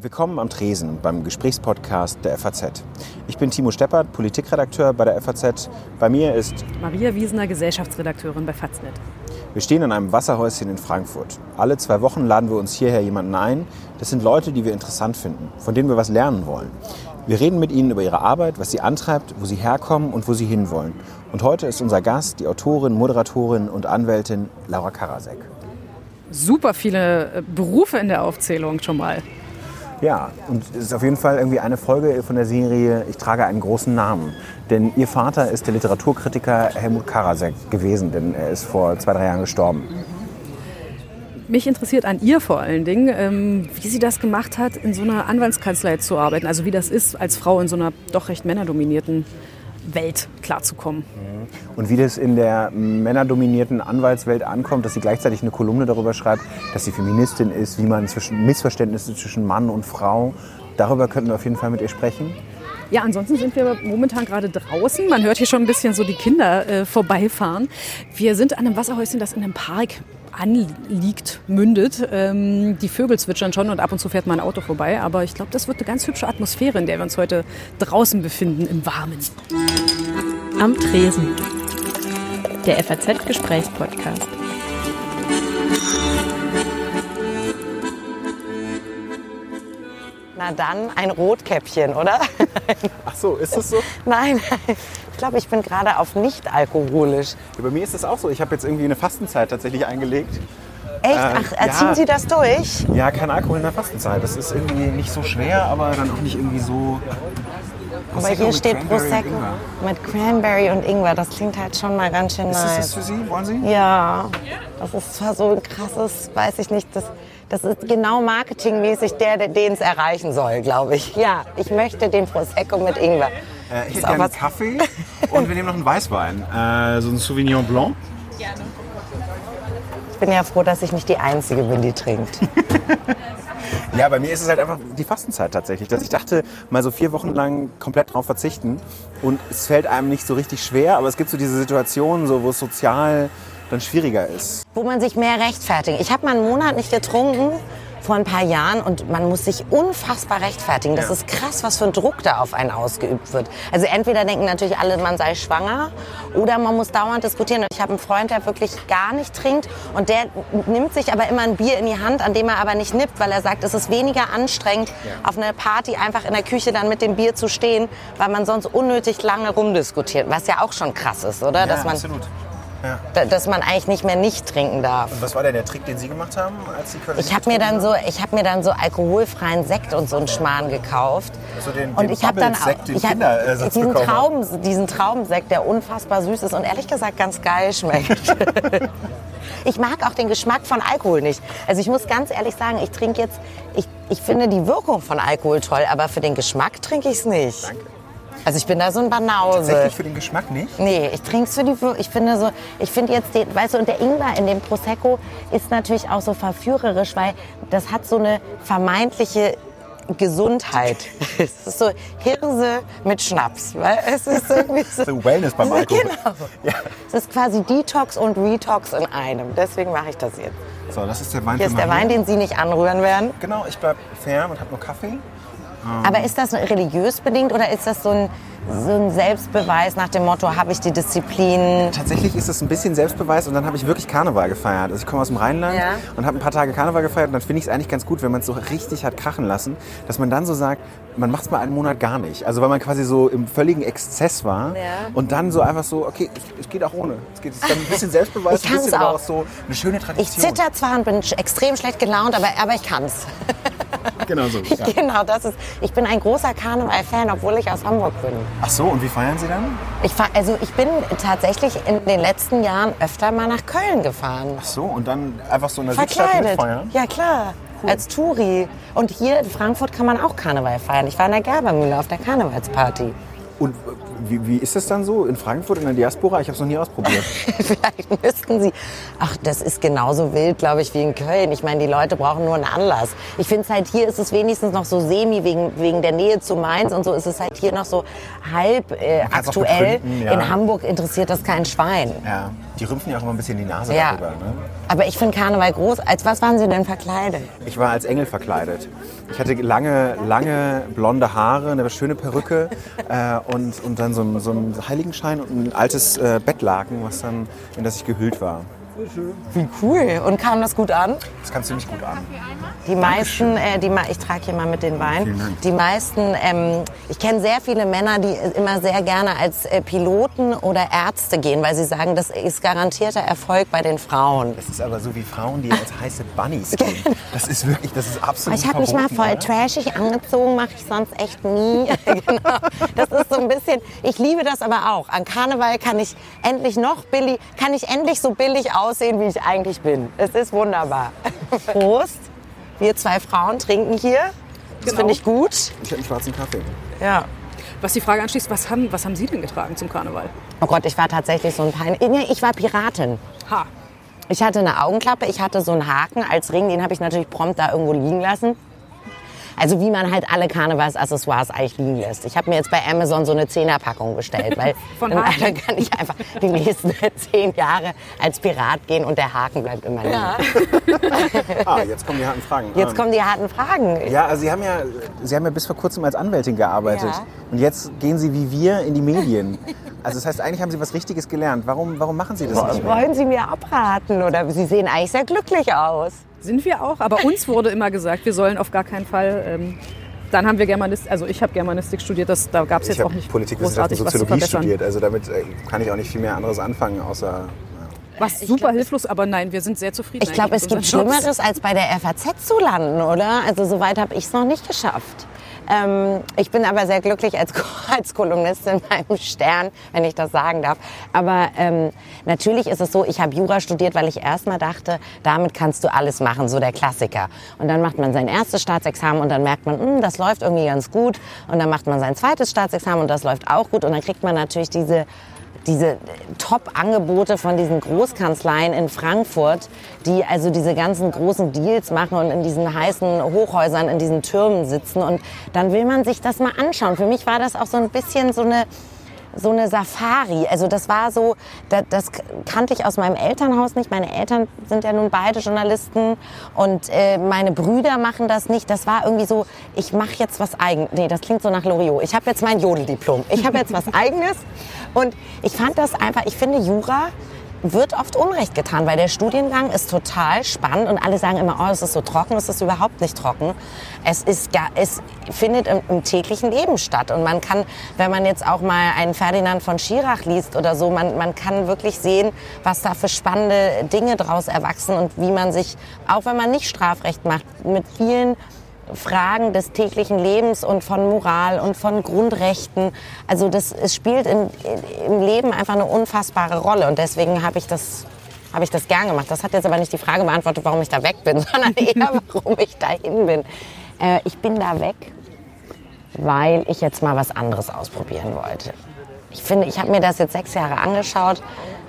Willkommen am Tresen beim Gesprächspodcast der FAZ. Ich bin Timo Steppert, Politikredakteur bei der FAZ. Bei mir ist Maria Wiesener, Gesellschaftsredakteurin bei Faznet. Wir stehen in einem Wasserhäuschen in Frankfurt. Alle zwei Wochen laden wir uns hierher jemanden ein. Das sind Leute, die wir interessant finden, von denen wir was lernen wollen. Wir reden mit ihnen über ihre Arbeit, was sie antreibt, wo sie herkommen und wo sie hinwollen. Und heute ist unser Gast die Autorin, Moderatorin und Anwältin Laura Karasek. Super viele äh, Berufe in der Aufzählung schon mal. Ja, und es ist auf jeden Fall irgendwie eine Folge von der Serie Ich trage einen großen Namen. Denn ihr Vater ist der Literaturkritiker Helmut Karasek gewesen, denn er ist vor zwei, drei Jahren gestorben. Mich interessiert an ihr vor allen Dingen, ähm, wie sie das gemacht hat, in so einer Anwaltskanzlei zu arbeiten. Also wie das ist, als Frau in so einer doch recht männerdominierten Welt klarzukommen. Und wie das in der männerdominierten Anwaltswelt ankommt, dass sie gleichzeitig eine Kolumne darüber schreibt, dass sie Feministin ist, wie man zwischen Missverständnisse zwischen Mann und Frau, darüber könnten wir auf jeden Fall mit ihr sprechen. Ja, ansonsten sind wir momentan gerade draußen. Man hört hier schon ein bisschen so die Kinder äh, vorbeifahren. Wir sind an einem Wasserhäuschen, das in einem Park anliegt, mündet. Ähm, die Vögel zwitschern schon und ab und zu fährt mal ein Auto vorbei. Aber ich glaube, das wird eine ganz hübsche Atmosphäre, in der wir uns heute draußen befinden, im Warmen. Am Tresen. Der FAZ-Gesprächspodcast. Na dann ein Rotkäppchen, oder? Ach so, ist das so? nein, nein. Ich glaube, ich bin gerade auf nicht alkoholisch. Ja, bei mir ist das auch so. Ich habe jetzt irgendwie eine Fastenzeit tatsächlich eingelegt. Echt? Äh, Ach, erziehen ja. Sie das durch? Ja, kein Alkohol in der Fastenzeit. Das ist irgendwie nicht so schwer, aber dann auch nicht irgendwie so. Aber Prosecco hier mit steht Prosecco mit Cranberry und Ingwer. Das klingt halt schon mal ganz schön Ist das nice. das für Sie? Wollen Sie? Ja, das ist zwar so ein krasses, weiß ich nicht, das, das ist genau marketingmäßig der, der- den es erreichen soll, glaube ich. Ja, ich möchte den Prosecco mit Ingwer. Äh, ich hätte gerne einen Kaffee und wir nehmen noch einen Weißwein. Äh, so ein Sauvignon Blanc. Ich bin ja froh, dass ich nicht die Einzige bin, die trinkt. Ja, bei mir ist es halt einfach die Fastenzeit tatsächlich. Dass ich dachte, mal so vier Wochen lang komplett drauf verzichten. Und es fällt einem nicht so richtig schwer, aber es gibt so diese Situationen, so, wo es sozial dann schwieriger ist. wo man sich mehr rechtfertigt. Ich habe mal einen Monat nicht getrunken vor ein paar Jahren und man muss sich unfassbar rechtfertigen. Das Ja. ist krass, was für ein Druck da auf einen ausgeübt wird. Also entweder denken natürlich alle, man sei schwanger oder man muss dauernd diskutieren. Ich habe einen Freund, der wirklich gar nicht trinkt und der nimmt sich aber immer ein Bier in die Hand, an dem er aber nicht nippt, weil er sagt, es ist weniger anstrengend, auf einer Party einfach in der Küche dann mit dem Bier zu stehen, weil man sonst unnötig lange rumdiskutiert. Was ja auch schon krass ist, oder? dass, man, absolut. Ja. da- dass man eigentlich nicht mehr nicht trinken darf. Und was war denn der Trick, den Sie gemacht haben, als Sie Ich habe mir dann so, ich habe mir dann so alkoholfreien Sekt und so einen Schmarrn gekauft. Also den- und den ich habe dann den ich hab diesen haben. Trauben, diesen Traubensekt, der unfassbar süß ist und ehrlich gesagt ganz geil schmeckt. ich mag auch den Geschmack von Alkohol nicht. Also ich muss ganz ehrlich sagen, ich trinke jetzt, ich, ich finde die Wirkung von Alkohol toll, aber für den Geschmack trinke ich es nicht. Danke. Also ich bin da so ein Banause. Tatsächlich für den Geschmack nicht? Nee, ich trinke es für die Ich finde so, ich finde jetzt, den, weißt du, und der Ingwer in dem Prosecco ist natürlich auch so verführerisch, weil das hat so eine vermeintliche Gesundheit. Es ist so Hirse mit Schnaps. Weil es ist irgendwie so, So Wellness beim Alkohol. Genau. Ja. Es ist quasi Detox und Retox in einem. Deswegen mache ich das jetzt. So, das ist der Wein Hier ist der. Wein, den Sie nicht anrühren werden. Genau, ich bleib fern und habe nur Kaffee. Aber ist das religiös bedingt oder ist das so ein, so ein Selbstbeweis nach dem Motto, habe ich die Disziplin? Tatsächlich ist es ein bisschen Selbstbeweis und dann habe ich wirklich Karneval gefeiert. Also ich komme aus dem Rheinland Ja. und habe ein paar Tage Karneval gefeiert und dann finde ich es eigentlich ganz gut, wenn man es so richtig hat krachen lassen, dass man dann so sagt, man macht es mal einen Monat gar nicht. Also weil man quasi so im völligen Exzess war Ja. und dann so einfach so, okay, es, es geht auch ohne. Es geht es ist dann ein bisschen Selbstbeweis, Ich ein bisschen auch. auch so eine schöne Ich Tradition. zitter zwar und bin extrem schlecht gelaunt, aber, aber ich kann's. Genau so. Ja. Genau, das ist. Ich bin ein großer Karneval-Fan, obwohl ich aus Hamburg bin. Ach so, und wie feiern Sie dann? Ich, fahr, also ich bin tatsächlich in den letzten Jahren öfter mal nach Köln gefahren. Ach so, und dann einfach so in der Südstadt Verkleidet. mitfeiern? Ja, klar. Als Touri. Und hier in Frankfurt kann man auch Karneval feiern. Ich war in der Gerbermühle auf der Karnevalsparty. Und Wie, wie ist das dann so in Frankfurt in der Diaspora? Ich habe es noch nie ausprobiert. Vielleicht müssten Sie. Ach, das ist genauso wild, glaube ich, wie in Köln. Ich meine, die Leute brauchen nur einen Anlass. Ich finde es halt hier ist es wenigstens noch so semi wegen, wegen der Nähe zu Mainz und so ist es halt hier noch so halb äh, aktuell. ja. In Hamburg interessiert das kein Schwein. Ja, die rümpfen ja auch immer ein bisschen die Nase Ja. darüber. Ne? Aber ich finde Karneval groß. Als was waren Sie denn verkleidet? Ich war als Engel verkleidet. Ich hatte lange, lange blonde Haare, eine schöne Perücke äh, und, und dann so, ein- so einen Heiligenschein und ein altes äh, Bettlaken, was dann, in das ich gehüllt war. Wie cool. Und kam das gut an? Das kam ziemlich gut an. Die meisten, äh, die, ich trage hier mal mit den Wein. Die meisten, ähm, ich kenne sehr viele Männer, die immer sehr gerne als äh, Piloten oder Ärzte gehen, weil sie sagen, das ist garantierter Erfolg bei den Frauen. Das ist aber so wie Frauen, die als heiße Bunnies gehen. Das ist wirklich, das ist absolut Ich habe mich mal voll oder? trashig angezogen, mache ich sonst echt nie. genau. Das ist so ein bisschen, ich liebe das aber auch. An Karneval kann ich endlich noch billig, kann ich endlich so billig aussehen, wie ich eigentlich bin. Es ist wunderbar. Prost. Wir zwei Frauen trinken hier. Das Genau. finde ich gut. Ich habe einen schwarzen Kaffee. Ja. Was die Frage anschließt, was haben, was haben Sie denn getragen zum Karneval? Oh Gott, ich war tatsächlich so ein Pein. Ich war Piratin. Ha, Ich hatte eine Augenklappe, ich hatte so einen Haken als Ring, den habe ich natürlich prompt da irgendwo liegen lassen. Also wie man halt alle Karnevalsaccessoires eigentlich liegen lässt. Ich habe mir jetzt bei Amazon so eine Zehnerpackung bestellt, weil Von dann, dann kann ich einfach die nächsten zehn Jahre als Pirat gehen und der Haken bleibt immer liegen. Ah, jetzt kommen die harten Fragen. Jetzt Ähm, kommen die harten Fragen. Ja, also Sie haben ja, Sie haben ja bis vor kurzem als Anwältin gearbeitet. Ja. Und jetzt gehen Sie wie wir in die Medien. Also das heißt, eigentlich haben Sie was Richtiges gelernt. Warum, warum machen Sie das nicht mehr? Wollen Sie mir abraten? Oder Sie sehen eigentlich sehr glücklich aus. sind wir auch. Aber uns wurde immer gesagt, wir sollen auf gar keinen Fall. Ähm, dann haben wir Germanistik, also ich habe Germanistik studiert, das, da gab es Ich jetzt auch habe nicht Politikwissenschaften zu Soziologie studiert. Also damit äh, kann ich auch nicht viel mehr anderes anfangen, außer... Was super hilflos, aber nein, wir sind sehr zufrieden. Ich glaube, es gibt. Schlimmeres, als bei der FAZ zu landen, oder? Also so weit habe ich es noch nicht geschafft. Ähm, ich bin aber sehr glücklich als, als Kolumnistin beim Stern, wenn ich das sagen darf. Aber ähm, natürlich ist es so, ich habe Jura studiert, weil ich erstmal dachte, damit kannst du alles machen, so der Klassiker. Und dann macht man sein erstes Staatsexamen und dann merkt man, "Hm, das läuft irgendwie ganz gut. Und dann macht man sein zweites Staatsexamen und das läuft auch gut. Und dann kriegt man natürlich diese diese Top-Angebote von diesen Großkanzleien in Frankfurt, die also diese ganzen großen Deals machen und in diesen heißen Hochhäusern, in diesen Türmen sitzen. Und dann will man sich das mal anschauen. Für mich war das auch so ein bisschen so eine so eine Safari. Also das war so, das, das kannte ich aus meinem Elternhaus nicht. Meine Eltern sind ja nun beide Journalisten und äh, meine Brüder machen das nicht. Das war irgendwie so, ich mache jetzt was eigenes. Nee, das klingt so nach Loriot. Ich habe jetzt mein Jodeldiplom. Ich habe jetzt was eigenes und ich fand das einfach, ich finde Jura wird oft Unrecht getan, weil der Studiengang ist total spannend und alle sagen immer, oh, es ist so trocken, es ist überhaupt nicht trocken. Es, ist gar, es findet im, im täglichen Leben statt und man kann, wenn man jetzt auch mal einen Ferdinand von Schirach liest oder so, man, man kann wirklich sehen, was da für spannende Dinge draus erwachsen und wie man sich, auch wenn man nicht Strafrecht macht, mit vielen Fragen des täglichen Lebens und von Moral und von Grundrechten. Also das es spielt im, im Leben einfach eine unfassbare Rolle und deswegen habe ich das habe ich das gern gemacht. Das hat jetzt aber nicht die Frage beantwortet, warum ich da weg bin, sondern eher, warum ich dahin bin. Äh, ich bin da weg, weil ich jetzt mal was anderes ausprobieren wollte. Ich finde, ich habe mir das jetzt sechs Jahre angeschaut.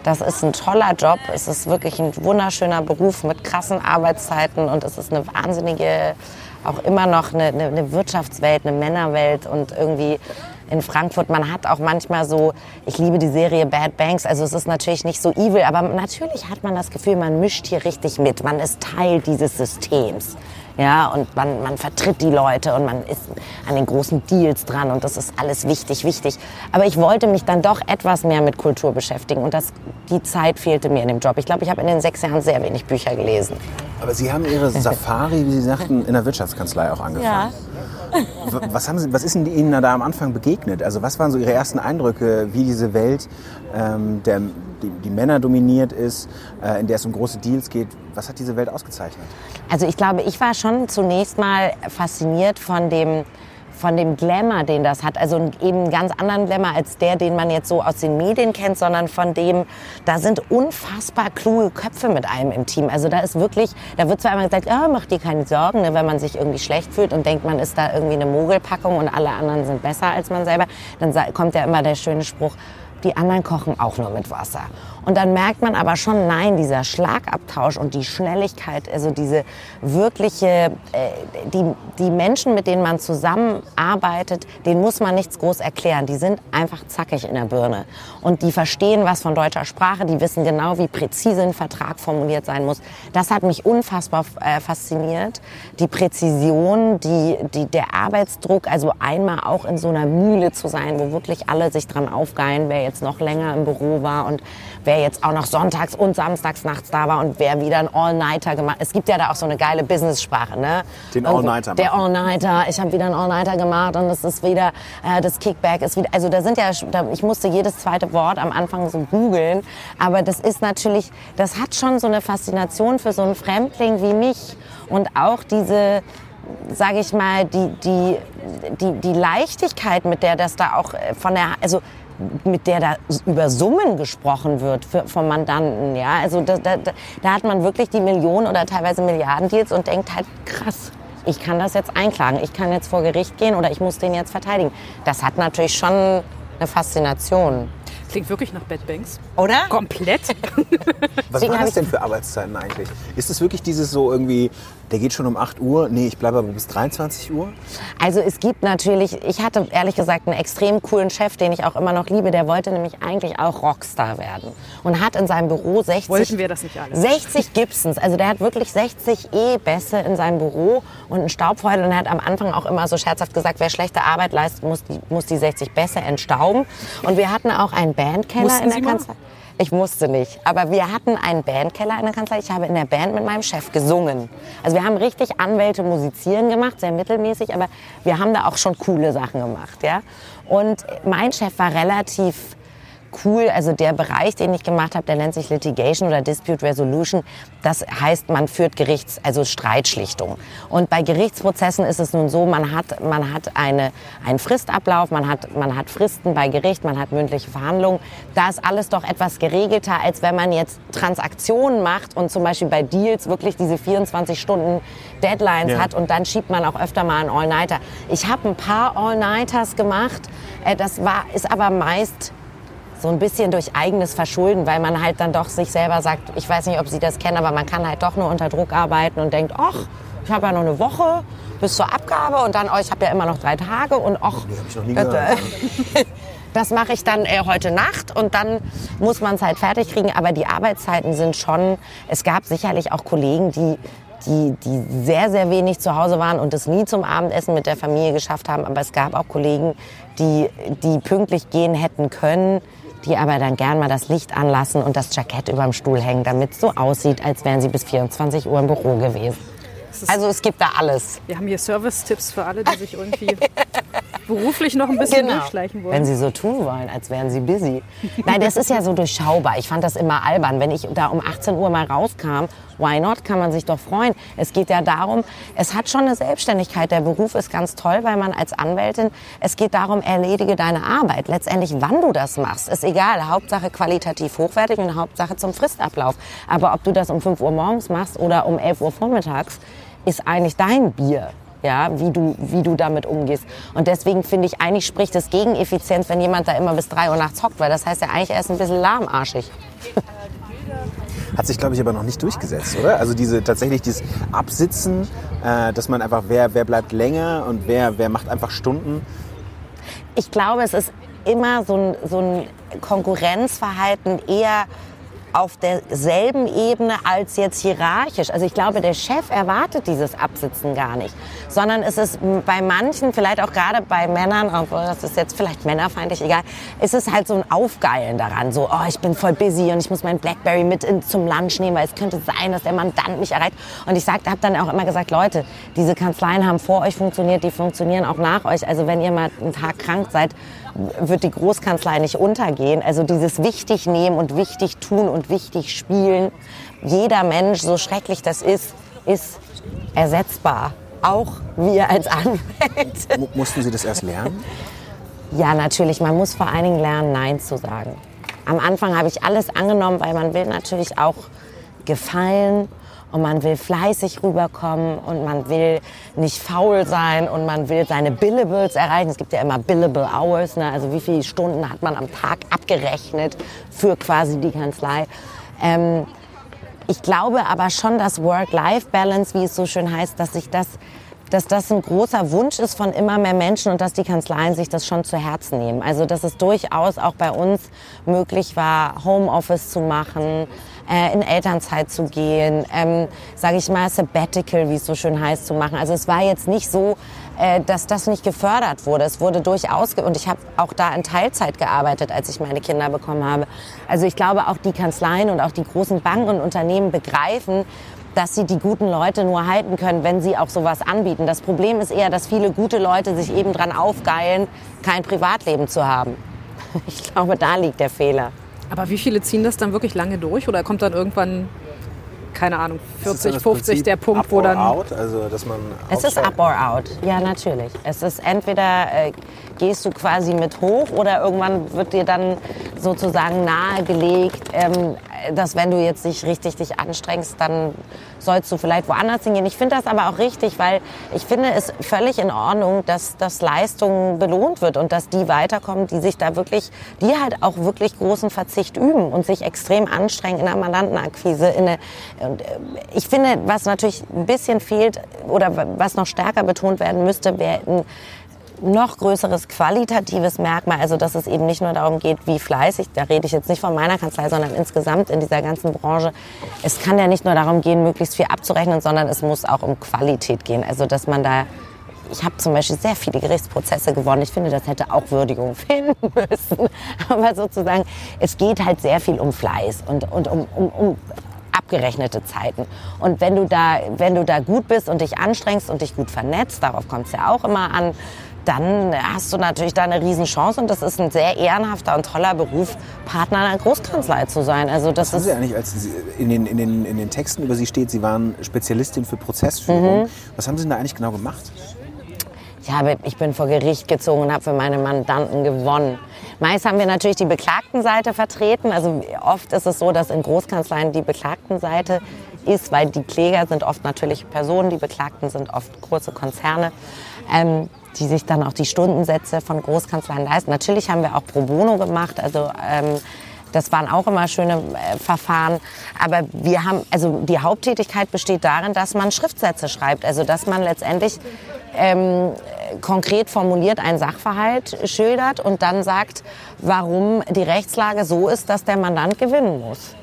Das ist ein toller Job. Es ist wirklich ein wunderschöner Beruf mit krassen Arbeitszeiten und es ist eine wahnsinnige, auch immer noch eine, eine, eine Wirtschaftswelt, eine Männerwelt und irgendwie in Frankfurt, man hat auch manchmal so, ich liebe die Serie Bad Banks, also es ist natürlich nicht so evil, aber natürlich hat man das Gefühl, man mischt hier richtig mit, man ist Teil dieses Systems. Ja, und man, man vertritt die Leute und man ist an den großen Deals dran und das ist alles wichtig, wichtig. Aber ich wollte mich dann doch etwas mehr mit Kultur beschäftigen und das, die Zeit fehlte mir in dem Job. Ich glaube, ich habe in den sechs Jahren sehr wenig Bücher gelesen. Aber Sie haben Ihre Safari, wie Sie sagten, in der Wirtschaftskanzlei auch angefangen. W- Was, haben Sie, was ist Ihnen da am Anfang begegnet? Also was waren so Ihre ersten Eindrücke, wie diese Welt, ähm, der, die, die Männer dominiert ist, äh, in der es um große Deals geht, was hat diese Welt ausgezeichnet? Also ich glaube, ich war schon zunächst mal fasziniert von dem von dem Glamour, den das hat. Also eben einen ganz anderen Glamour als der, den man jetzt so aus den Medien kennt, sondern von dem, da sind unfassbar kluge Köpfe mit einem im Team. Also da ist wirklich, da wird zwar immer gesagt, oh, mach dir keine Sorgen, ne, wenn man sich irgendwie schlecht fühlt und denkt, man ist da irgendwie eine Mogelpackung und alle anderen sind besser als man selber, dann kommt ja immer der schöne Spruch, die anderen kochen auch nur mit Wasser. Und dann merkt man aber schon, nein, dieser Schlagabtausch und die Schnelligkeit, also diese wirkliche, äh, die, die Menschen, mit denen man zusammenarbeitet, denen muss man nichts groß erklären. Die sind einfach zackig in der Birne. Und die verstehen was von deutscher Sprache, die wissen genau, wie präzise ein Vertrag formuliert sein muss. Das hat mich unfassbar äh, fasziniert. Die Präzision, die, die, der Arbeitsdruck, also einmal auch in so einer Mühle zu sein, wo wirklich alle sich dran aufgeilen, wer jetzt noch länger im Büro war und wer jetzt auch noch sonntags und samstags nachts da war und wer wieder einen All-Nighter gemacht. Es gibt ja da auch so eine geile Business-Sprache, ne? Den All-Nighter. Der All-Nighter. Ich habe wieder einen All-Nighter gemacht und es ist wieder äh, das Kickback ist wieder. Also da sind ja, da, ich musste jedes zweite Wort am Anfang so googeln, aber das ist natürlich, das hat schon so eine Faszination für so einen Fremdling wie mich und auch diese sage ich mal, die, die, die, die Leichtigkeit, mit der das da auch äh, von der, also mit der da über Summen gesprochen wird für, vom Mandanten. Ja? Also da, da, da hat man wirklich die Millionen oder teilweise Milliardendeals und denkt halt, krass, ich kann das jetzt einklagen, ich kann jetzt vor Gericht gehen oder ich muss den jetzt verteidigen. Das hat natürlich schon eine Faszination. Klingt wirklich nach Bad Banks. Oder? Komplett. Was waren das denn für Arbeitszeiten eigentlich? Ist es wirklich dieses so irgendwie, der geht schon um 8 Uhr, nee, ich bleibe aber bis 23 Uhr? Also es gibt natürlich, ich hatte ehrlich gesagt einen extrem coolen Chef, den ich auch immer noch liebe, der wollte nämlich eigentlich auch Rockstar werden und hat in seinem Büro 60... Wollten wir das nicht alle? 60 Gibsons, also der hat wirklich 60 E-Bässe in seinem Büro und einen Staubfeuer und er hat am Anfang auch immer so scherzhaft gesagt, wer schlechte Arbeit leistet, muss die, muss die 60 Bässe entstauben. Und wir hatten auch einen Bandkeller Mussten in der mal? Ich musste nicht, aber wir hatten einen Bandkeller in der Kanzlei. Ich habe in der Band mit meinem Chef gesungen. Also wir haben richtig Anwälte musizieren gemacht, sehr mittelmäßig, aber wir haben da auch schon coole Sachen gemacht, ja. Und mein Chef war relativ cool. Also der Bereich, den ich gemacht habe, der nennt sich Litigation oder Dispute Resolution. Das heißt, man führt Gerichts-, also Streitschlichtung. Und bei Gerichtsprozessen ist es nun so, man hat, man hat eine, einen Fristablauf, man hat, man hat Fristen bei Gericht, man hat mündliche Verhandlungen. Da ist alles doch etwas geregelter, als wenn man jetzt Transaktionen macht und zum Beispiel bei Deals wirklich diese 24 Stunden Deadlines Ja. hat und dann schiebt man auch öfter mal einen All-Nighter. Ich habe ein paar All-Nighters gemacht. Äh, Das war, ist aber meist so ein bisschen durch eigenes Verschulden, weil man halt dann doch sich selber sagt, ich weiß nicht, ob Sie das kennen, aber man kann halt doch nur unter Druck arbeiten und denkt, ach, ich habe ja noch eine Woche bis zur Abgabe und dann, oh, ich habe ja immer noch drei Tage und ach, Nee, äh, das mache ich dann äh, heute Nacht und dann muss man es halt fertig kriegen. Aber die Arbeitszeiten sind schon, es gab sicherlich auch Kollegen, die die, die sehr, sehr wenig zu Hause waren und es nie zum Abendessen mit der Familie geschafft haben. Aber es gab auch Kollegen, die, die pünktlich gehen hätten können, die aber dann gern mal das Licht anlassen und das Jackett überm Stuhl hängen, damit es so aussieht, als wären sie bis 24 Uhr im Büro gewesen. Also es gibt da alles. Wir haben hier Service-Tipps für alle, die sich irgendwie beruflich noch ein bisschen durchschleichen wollen. Wenn Sie so tun wollen, als wären Sie busy. Nein, das ist ja so durchschaubar. Ich fand das immer albern. Wenn ich da um 18 Uhr mal rauskam, why not, kann man sich doch freuen. Es geht ja darum, es hat schon eine Selbstständigkeit. Der Beruf ist ganz toll, weil man als Anwältin, es geht darum, erledige deine Arbeit. Letztendlich, wann du das machst, ist egal. Hauptsache qualitativ hochwertig und Hauptsache zum Fristablauf. Aber ob du das um 5 Uhr morgens machst oder um 11 Uhr vormittags, ist eigentlich dein Bier ja, wie du, wie du damit umgehst. Und deswegen finde ich, eigentlich spricht es gegen Effizienz, wenn jemand da immer bis drei Uhr nachts hockt, weil das heißt ja eigentlich, er ist ein bisschen lahmarschig. Hat sich, glaube ich, aber noch nicht durchgesetzt, oder? Also diese tatsächlich dieses Absitzen, äh, dass man einfach, wer, wer bleibt länger und wer, wer macht einfach Stunden. Ich glaube, es ist immer so ein, so ein Konkurrenzverhalten eher auf derselben Ebene als jetzt hierarchisch. Also ich glaube, der Chef erwartet dieses Absitzen gar nicht, sondern es ist bei manchen, vielleicht auch gerade bei Männern, obwohl das ist jetzt vielleicht männerfeindlich, egal, ist es halt so ein Aufgeilen daran, so, oh, ich bin voll busy und ich muss meinen Blackberry mit in, zum Lunch nehmen, weil es könnte sein, dass der Mandant mich erreicht. Und ich habe dann auch immer gesagt, Leute, diese Kanzleien haben vor euch funktioniert, die funktionieren auch nach euch. Also wenn ihr mal einen Tag krank seid, wird die Großkanzlei nicht untergehen. Also dieses wichtig nehmen und wichtig tun und wichtig spielen. Jeder Mensch, so schrecklich das ist, ist ersetzbar. auch wir als Anwälte. Mu- Mussten Sie das erst lernen? Ja, natürlich. Man muss vor allen Dingen lernen, Nein zu sagen. Am Anfang habe ich alles angenommen, weil man will natürlich auch gefallen und man will fleißig rüberkommen und man will nicht faul sein und man will seine Billables erreichen. Es gibt ja immer Billable Hours, ne? also wie viele Stunden hat man am Tag abgerechnet für quasi die Kanzlei. Ähm, ich glaube aber schon, dass Work-Life-Balance, wie es so schön heißt, dass sich das, dass das ein großer Wunsch ist von immer mehr Menschen und dass die Kanzleien sich das schon zu Herzen nehmen. Also dass es durchaus auch bei uns möglich war, Homeoffice zu machen, äh, in Elternzeit zu gehen, ähm, sage ich mal Sabbatical, wie es so schön heißt, zu machen. Also es war jetzt nicht so, äh, dass das nicht gefördert wurde. Es wurde durchaus und ich habe auch da in Teilzeit gearbeitet, als ich meine Kinder bekommen habe. Also ich glaube, auch die Kanzleien und auch die großen Banken und Unternehmen begreifen, dass sie die guten Leute nur halten können, wenn sie auch sowas anbieten. Das Problem ist eher, dass viele gute Leute sich eben dran aufgeilen, kein Privatleben zu haben. Ich glaube, da liegt der Fehler. Aber wie viele ziehen das dann wirklich lange durch? Oder kommt dann irgendwann, keine Ahnung, 40, 50 der Punkt, wo dann... Out, also dass man Es ist up or out. Ja, natürlich. Es ist entweder äh, gehst du quasi mit hoch oder irgendwann wird dir dann sozusagen nahegelegt, ähm, dass wenn du jetzt nicht richtig dich anstrengst, dann sollst du vielleicht woanders hingehen. Ich finde das aber auch richtig, weil ich finde es völlig in Ordnung, dass, dass Leistung belohnt wird und dass die weiterkommen, die sich da wirklich, die halt auch wirklich großen Verzicht üben und sich extrem anstrengen in der Mandantenakquise. In und, äh, ich finde, was natürlich ein bisschen fehlt oder was noch stärker betont werden müsste, wäre noch größeres qualitatives Merkmal, also dass es eben nicht nur darum geht, wie fleißig, da rede ich jetzt nicht von meiner Kanzlei, sondern insgesamt in dieser ganzen Branche. Es kann ja nicht nur darum gehen, möglichst viel abzurechnen, sondern es muss auch um Qualität gehen. Also dass man da ich habe zum Beispiel sehr viele Gerichtsprozesse gewonnen. Ich finde, das hätte auch Würdigung finden müssen. Aber sozusagen, es geht halt sehr viel um Fleiß und, und um, um, um abgerechnete Zeiten. Und wenn du, da, wenn du da gut bist und dich anstrengst und dich gut vernetzt, darauf kommt es ja auch immer an, dann hast du natürlich da eine Riesenchance und das ist ein sehr ehrenhafter und toller Beruf, Partner einer Großkanzlei zu sein. Also das Was haben ist Sie eigentlich, als in den, in, den, in den Texten über Sie steht, Sie waren Spezialistin für Prozessführung. Mhm. Was haben Sie denn da eigentlich genau gemacht? Ich, habe, ich bin vor Gericht gezogen und habe für meine Mandanten gewonnen. Meist haben wir natürlich die Beklagtenseite vertreten. Also oft ist es so, dass in Großkanzleien die Beklagtenseite ist, weil die Kläger sind oft natürlich Personen, die Beklagten sind oft große Konzerne, ähm, die sich dann auch die Stundensätze von Großkanzleien leisten. Natürlich haben wir auch Pro Bono gemacht, also ähm, das waren auch immer schöne äh, Verfahren. Aber wir haben, also die Haupttätigkeit besteht darin, dass man Schriftsätze schreibt. Also dass man letztendlich ähm, konkret formuliert einen Sachverhalt schildert und dann sagt, warum die Rechtslage so ist, dass der Mandant gewinnen muss.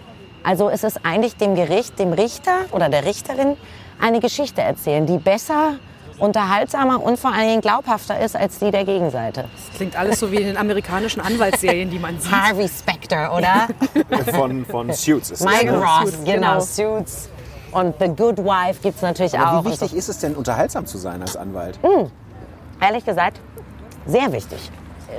Also es ist eigentlich dem Gericht, dem Richter oder der Richterin eine Geschichte erzählen, die besser, unterhaltsamer und vor allen Dingen glaubhafter ist als die der Gegenseite. Das klingt alles so wie in den amerikanischen Anwaltsserien, die man sieht. Harvey Specter, oder? Von, von Suits ist es, Mike ne? Ross, Suits, genau, genau. Suits. Und The Good Wife gibt's natürlich Aber auch. wie wichtig Und ist es denn, unterhaltsam zu sein als Anwalt? so, ehrlich gesagt, sehr wichtig.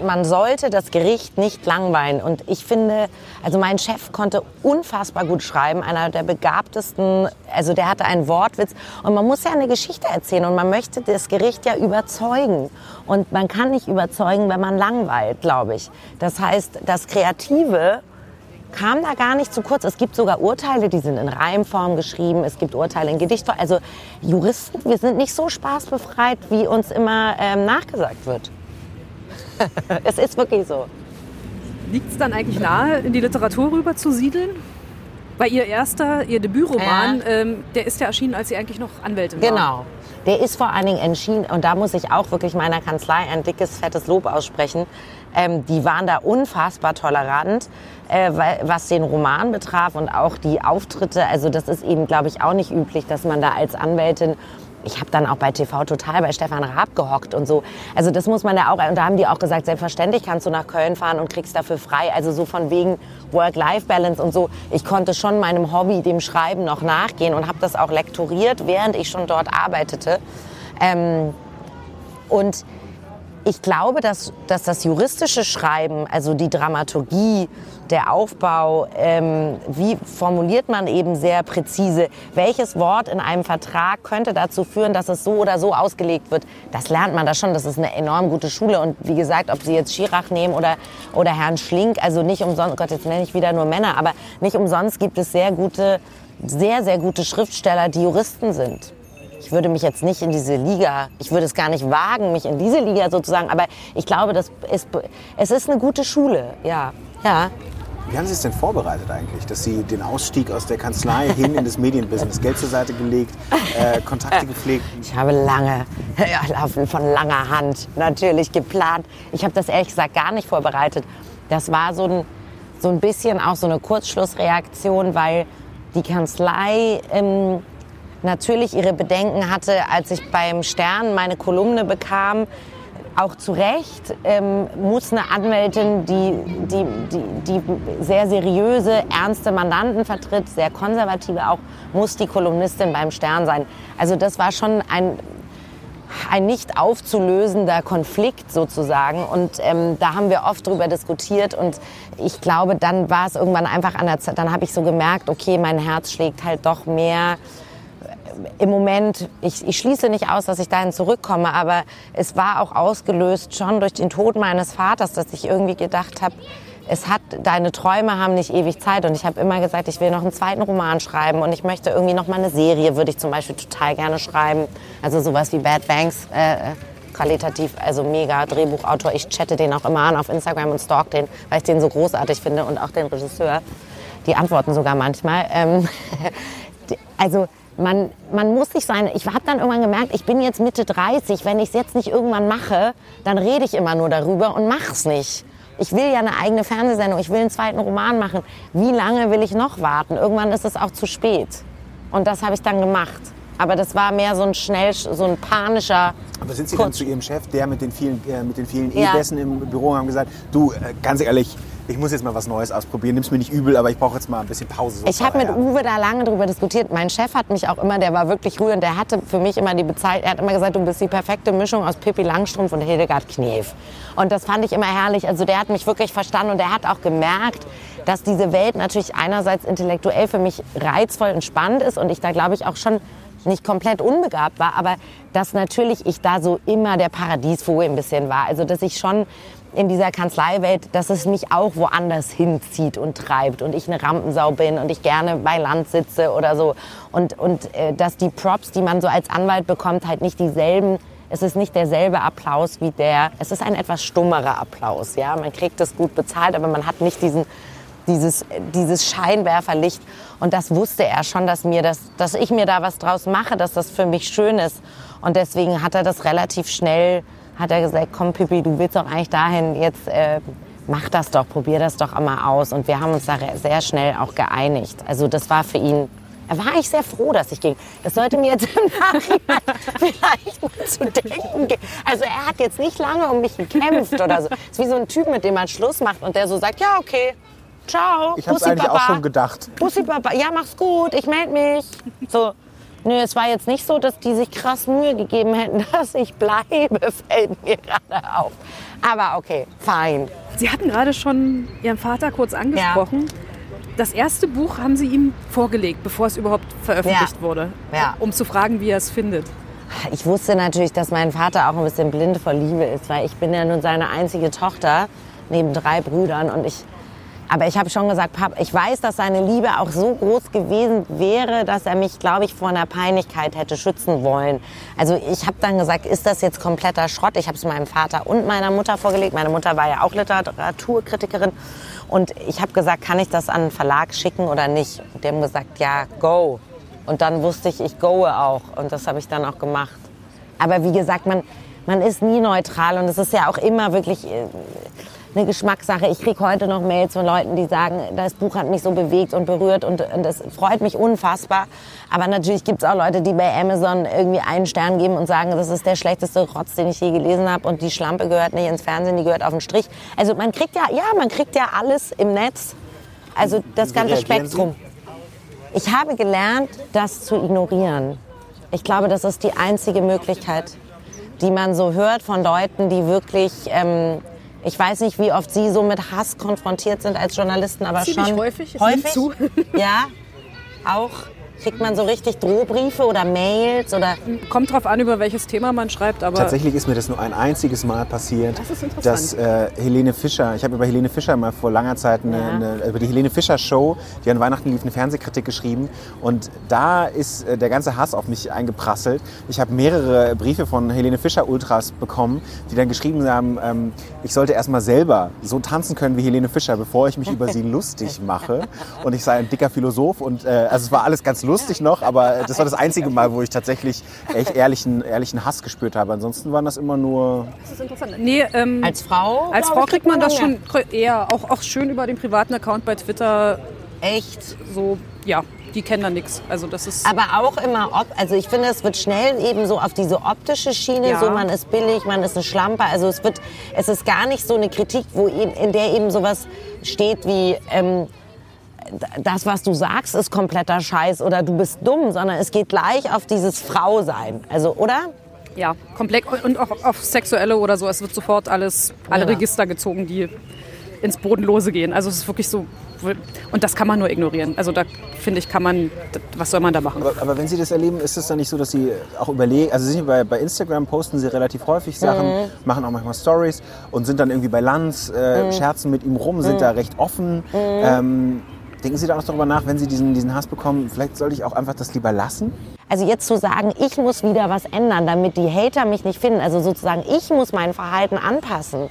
Man sollte das Gericht nicht langweilen. Und ich finde, also mein Chef konnte unfassbar gut schreiben, einer der begabtesten, also der hatte einen Wortwitz. Und man muss ja eine Geschichte erzählen und man möchte das Gericht ja überzeugen. Und man kann nicht überzeugen, wenn man langweilt, glaube ich. Das heißt, das Kreative kam da gar nicht zu kurz. Es gibt sogar Urteile, die sind in Reimform geschrieben. Es gibt Urteile in Gedichtform. Also Juristen, wir sind nicht so spaßbefreit, wie uns immer ähm, nachgesagt wird. es ist wirklich so. Liegt es dann eigentlich nahe, in die Literatur rüber zu siedeln? Weil Ihr erster, Ihr Debütroman, Ja. ähm, der ist ja erschienen, als Sie eigentlich noch Anwältin waren. Genau. Der ist vor allen Dingen entschieden, und da muss ich auch wirklich meiner Kanzlei ein dickes, fettes Lob aussprechen. Ähm, die waren da unfassbar tolerant, äh, weil, was den Roman betraf und auch die Auftritte. Also das ist eben, glaube ich, auch nicht üblich, dass man da als Anwältin ich habe dann auch bei TV Total bei Stefan Raab gehockt und so. Also das muss man ja auch, und da haben die auch gesagt, selbstverständlich kannst du nach Köln fahren und kriegst dafür frei. Also so von wegen Work-Life-Balance und so. Ich konnte schon meinem Hobby, dem Schreiben, noch nachgehen und habe das auch lektoriert, während ich schon dort arbeitete. Ähm, und ich glaube, dass, dass das juristische Schreiben, also die Dramaturgie, der Aufbau, ähm, wie formuliert man eben sehr präzise, welches Wort in einem Vertrag könnte dazu führen, dass es so oder so ausgelegt wird, das lernt man da schon. Das ist eine enorm gute Schule. Und wie gesagt, ob Sie jetzt Schirach nehmen oder, oder Herrn Schlink, also nicht umsonst, Gott, jetzt nenne ich wieder nur Männer, aber nicht umsonst gibt es sehr gute, sehr, sehr gute Schriftsteller, die Juristen sind ich würde mich jetzt nicht in diese Liga, ich würde es gar nicht wagen, mich in diese Liga sozusagen, aber ich glaube, das ist, es ist eine gute Schule, ja, ja. Wie haben Sie es denn vorbereitet eigentlich, dass Sie den Ausstieg aus der Kanzlei hin in das Medienbusiness, Geld zur Seite gelegt, äh, Kontakte gepflegt? Ich habe lange, ja, von langer Hand natürlich geplant. Ich habe das ehrlich gesagt gar nicht vorbereitet. Das war so ein, so ein bisschen auch so eine Kurzschlussreaktion, weil die Kanzlei... Ähm, natürlich ihre Bedenken hatte, als ich beim Stern meine Kolumne bekam. Auch zu Recht ähm, muss eine Anwältin, die, die, die, die sehr seriöse, ernste Mandanten vertritt, sehr konservative auch, muss die Kolumnistin beim Stern sein. Also das war schon ein, ein nicht aufzulösender Konflikt sozusagen. Und ähm, da haben wir oft drüber diskutiert. Und ich glaube, dann war es irgendwann einfach an der Zeit, dann habe ich so gemerkt, okay, mein Herz schlägt halt doch mehr im Moment, ich, ich schließe nicht aus, dass ich dahin zurückkomme, aber es war auch ausgelöst schon durch den Tod meines Vaters, dass ich irgendwie gedacht habe, es hat, deine Träume haben nicht ewig Zeit. Und ich habe immer gesagt, ich will noch einen zweiten Roman schreiben und ich möchte irgendwie noch mal eine Serie, würde ich zum Beispiel total gerne schreiben. Also sowas wie Bad Banks, äh, qualitativ, also mega Drehbuchautor. Ich chatte den auch immer an auf Instagram und stalk den, weil ich den so großartig finde und auch den Regisseur. Die antworten sogar manchmal. Ähm, also man, man muss sich sein, ich habe dann irgendwann gemerkt, ich bin jetzt Mitte 30, wenn ich es jetzt nicht irgendwann mache, dann rede ich immer nur darüber und mach's nicht. Ich will ja eine eigene Fernsehsendung, ich will einen zweiten Roman machen. Wie lange will ich noch warten? Irgendwann ist es auch zu spät. Und das habe ich dann gemacht. Aber das war mehr so ein schnell, so ein panischer. Aber sind Sie dann zu Ihrem Chef, der mit den vielen, äh, mit den vielen E-Bässen im Büro haben gesagt, du, äh, ganz ehrlich, ich muss jetzt mal was Neues ausprobieren. Nimm's mir nicht übel, aber ich brauche jetzt mal ein bisschen Pause. So ich habe mit Uwe da lange drüber diskutiert. Mein Chef hat mich auch immer, der war wirklich rührend, der hatte für mich immer die Bezeichnung, er hat immer gesagt, du bist die perfekte Mischung aus Pippi Langstrumpf und Hildegard Knef. Und das fand ich immer herrlich. Also der hat mich wirklich verstanden und der hat auch gemerkt, dass diese Welt natürlich einerseits intellektuell für mich reizvoll und spannend ist und ich da glaube ich auch schon nicht komplett unbegabt war, aber dass natürlich ich da so immer der Paradiesvogel ein bisschen war. Also dass ich schon in dieser Kanzleiwelt, dass es mich auch woanders hinzieht und treibt und ich eine Rampensau bin und ich gerne bei Land sitze oder so. Und, und äh, dass die Props, die man so als Anwalt bekommt, halt nicht dieselben es ist nicht derselbe Applaus wie der, es ist ein etwas stummerer Applaus. Ja? Man kriegt das gut bezahlt, aber man hat nicht diesen, dieses, dieses Scheinwerferlicht. Und das wusste er schon, dass, mir das, dass ich mir da was draus mache, dass das für mich schön ist. Und deswegen hat er das relativ schnell hat er gesagt, komm Pippi, du willst doch eigentlich dahin, jetzt äh, mach das doch, probier das doch einmal aus. Und wir haben uns da sehr schnell auch geeinigt. Also das war für ihn, er war eigentlich sehr froh, dass ich ging. Das sollte mir jetzt im Nachhinein vielleicht mal zu denken geben. Also er hat jetzt nicht lange um mich gekämpft oder so. Es ist wie so ein Typ, mit dem man Schluss macht und der so sagt, ja okay, ciao, Ich habe eigentlich Papa. auch schon gedacht. Bussi Papa, ja mach's gut, ich melde mich. So, Nö, es war jetzt nicht so, dass die sich krass Mühe gegeben hätten, dass ich bleibe, fällt mir gerade auf. Aber okay, fein. Sie hatten gerade schon Ihren Vater kurz angesprochen. Ja. Das erste Buch haben Sie ihm vorgelegt, bevor es überhaupt veröffentlicht ja. wurde, ja. um zu fragen, wie er es findet. Ich wusste natürlich, dass mein Vater auch ein bisschen blind vor Liebe ist, weil ich bin ja nun seine einzige Tochter neben drei Brüdern und ich aber ich habe schon gesagt, Pap, ich weiß, dass seine Liebe auch so groß gewesen wäre, dass er mich, glaube ich, vor einer Peinlichkeit hätte schützen wollen. Also ich habe dann gesagt, ist das jetzt kompletter Schrott? Ich habe es meinem Vater und meiner Mutter vorgelegt. Meine Mutter war ja auch Literaturkritikerin. Und ich habe gesagt, kann ich das an einen Verlag schicken oder nicht? Und die haben gesagt, ja, go. Und dann wusste ich, ich goe auch. Und das habe ich dann auch gemacht. Aber wie gesagt, man, man ist nie neutral und es ist ja auch immer wirklich äh, eine Geschmackssache. Ich kriege heute noch Mails von Leuten, die sagen, das Buch hat mich so bewegt und berührt und, und das freut mich unfassbar. Aber natürlich gibt es auch Leute, die bei Amazon irgendwie einen Stern geben und sagen, das ist der schlechteste Rotz, den ich je gelesen habe und die Schlampe gehört nicht ins Fernsehen, die gehört auf den Strich. Also man kriegt ja, ja, man kriegt ja alles im Netz. Also das ganze Spektrum. Ich habe gelernt, das zu ignorieren. Ich glaube, das ist die einzige Möglichkeit. die man so hört von Leuten, die wirklich, ähm, ich weiß nicht, wie oft Sie so mit Hass konfrontiert sind als Journalisten, aber Ziemlich schon häufig, zu. Ja, auch. Kriegt man so richtig Drohbriefe oder Mails oder Kommt drauf an, über welches Thema man schreibt, aber Tatsächlich ist mir das nur ein einziges Mal passiert, Das ist interessant. dass äh, Helene Fischer, ich habe über Helene Fischer mal vor langer Zeit eine, Ja. eine, über die Helene Fischer Show, die an Weihnachten lief, eine Fernsehkritik geschrieben und da ist äh, der ganze Hass auf mich eingeprasselt. Ich habe mehrere Briefe von Helene Fischer Ultras bekommen, die dann geschrieben haben, ähm, ich sollte erstmal selber so tanzen können wie Helene Fischer, bevor ich mich über sie lustig mache und ich sei ein dicker Philosoph und äh, also es war alles ganz lustig noch, aber das war das einzige Mal, wo ich tatsächlich echt ehrlichen, ehrlichen Hass gespürt habe. Ansonsten waren das immer nur das ist interessant. Nee, ähm, als Frau? als Frau kriegt man das schon eher, auch, auch schön über den privaten Account bei Twitter, Echt. so, ja, die kennen da nichts. Also das ist, Aber auch immer, ob, also ich finde, es wird schnell eben so auf diese optische Schiene, Ja. so man ist billig, man ist ein Schlamper. Also es wird, es ist gar nicht so eine Kritik, wo eben, in der eben sowas steht wie, ähm, das, was du sagst, ist kompletter Scheiß oder du bist dumm, sondern es geht gleich auf dieses Frausein. Also, oder? ja, komplett und auch auf sexuelle oder so. Es wird sofort alles, alle Ja. Register gezogen, die ins Bodenlose gehen. Also es ist wirklich so, und das kann man nur ignorieren. Also da finde ich, kann man, was soll man da machen? Aber, aber wenn Sie das erleben, ist es dann nicht so, dass Sie auch überlegen, also Sie bei, bei Instagram posten Sie relativ häufig Sachen, machen auch manchmal Stories und sind dann irgendwie bei Lanz, äh, scherzen mit ihm rum, sind da recht offen. Ähm, denken Sie da auch darüber nach, wenn Sie diesen, diesen Hass bekommen, vielleicht sollte ich auch einfach das lieber lassen? Also jetzt zu sagen, ich muss wieder was ändern, damit die Hater mich nicht finden, also sozusagen ich muss mein Verhalten anpassen,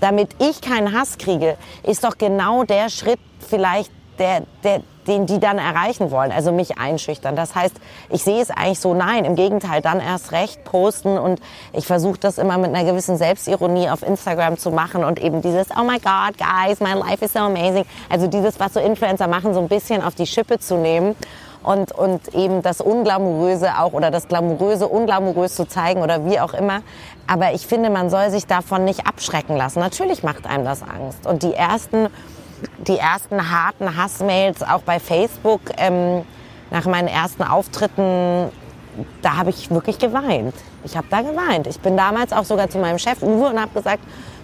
damit ich keinen Hass kriege, ist doch genau der Schritt vielleicht, der, der, den die dann erreichen wollen, also mich einschüchtern. Das heißt, ich sehe es eigentlich so, nein, im Gegenteil, dann erst recht posten und ich versuche das immer mit einer gewissen Selbstironie auf Instagram zu machen und eben dieses, oh my God, guys, my life is so amazing. Also dieses, was so Influencer machen, so ein bisschen auf die Schippe zu nehmen und, und eben das Unglamouröse auch oder das Glamouröse unglamourös zu zeigen oder wie auch immer. Aber ich finde, man soll sich davon nicht abschrecken lassen. Natürlich macht einem das Angst. Und die ersten, die ersten harten Hassmails auch bei Facebook ähm, nach meinen ersten Auftritten, da habe ich wirklich geweint. Ich habe da geweint. Ich bin damals auch sogar zu meinem Chef Uwe und habe gesagt,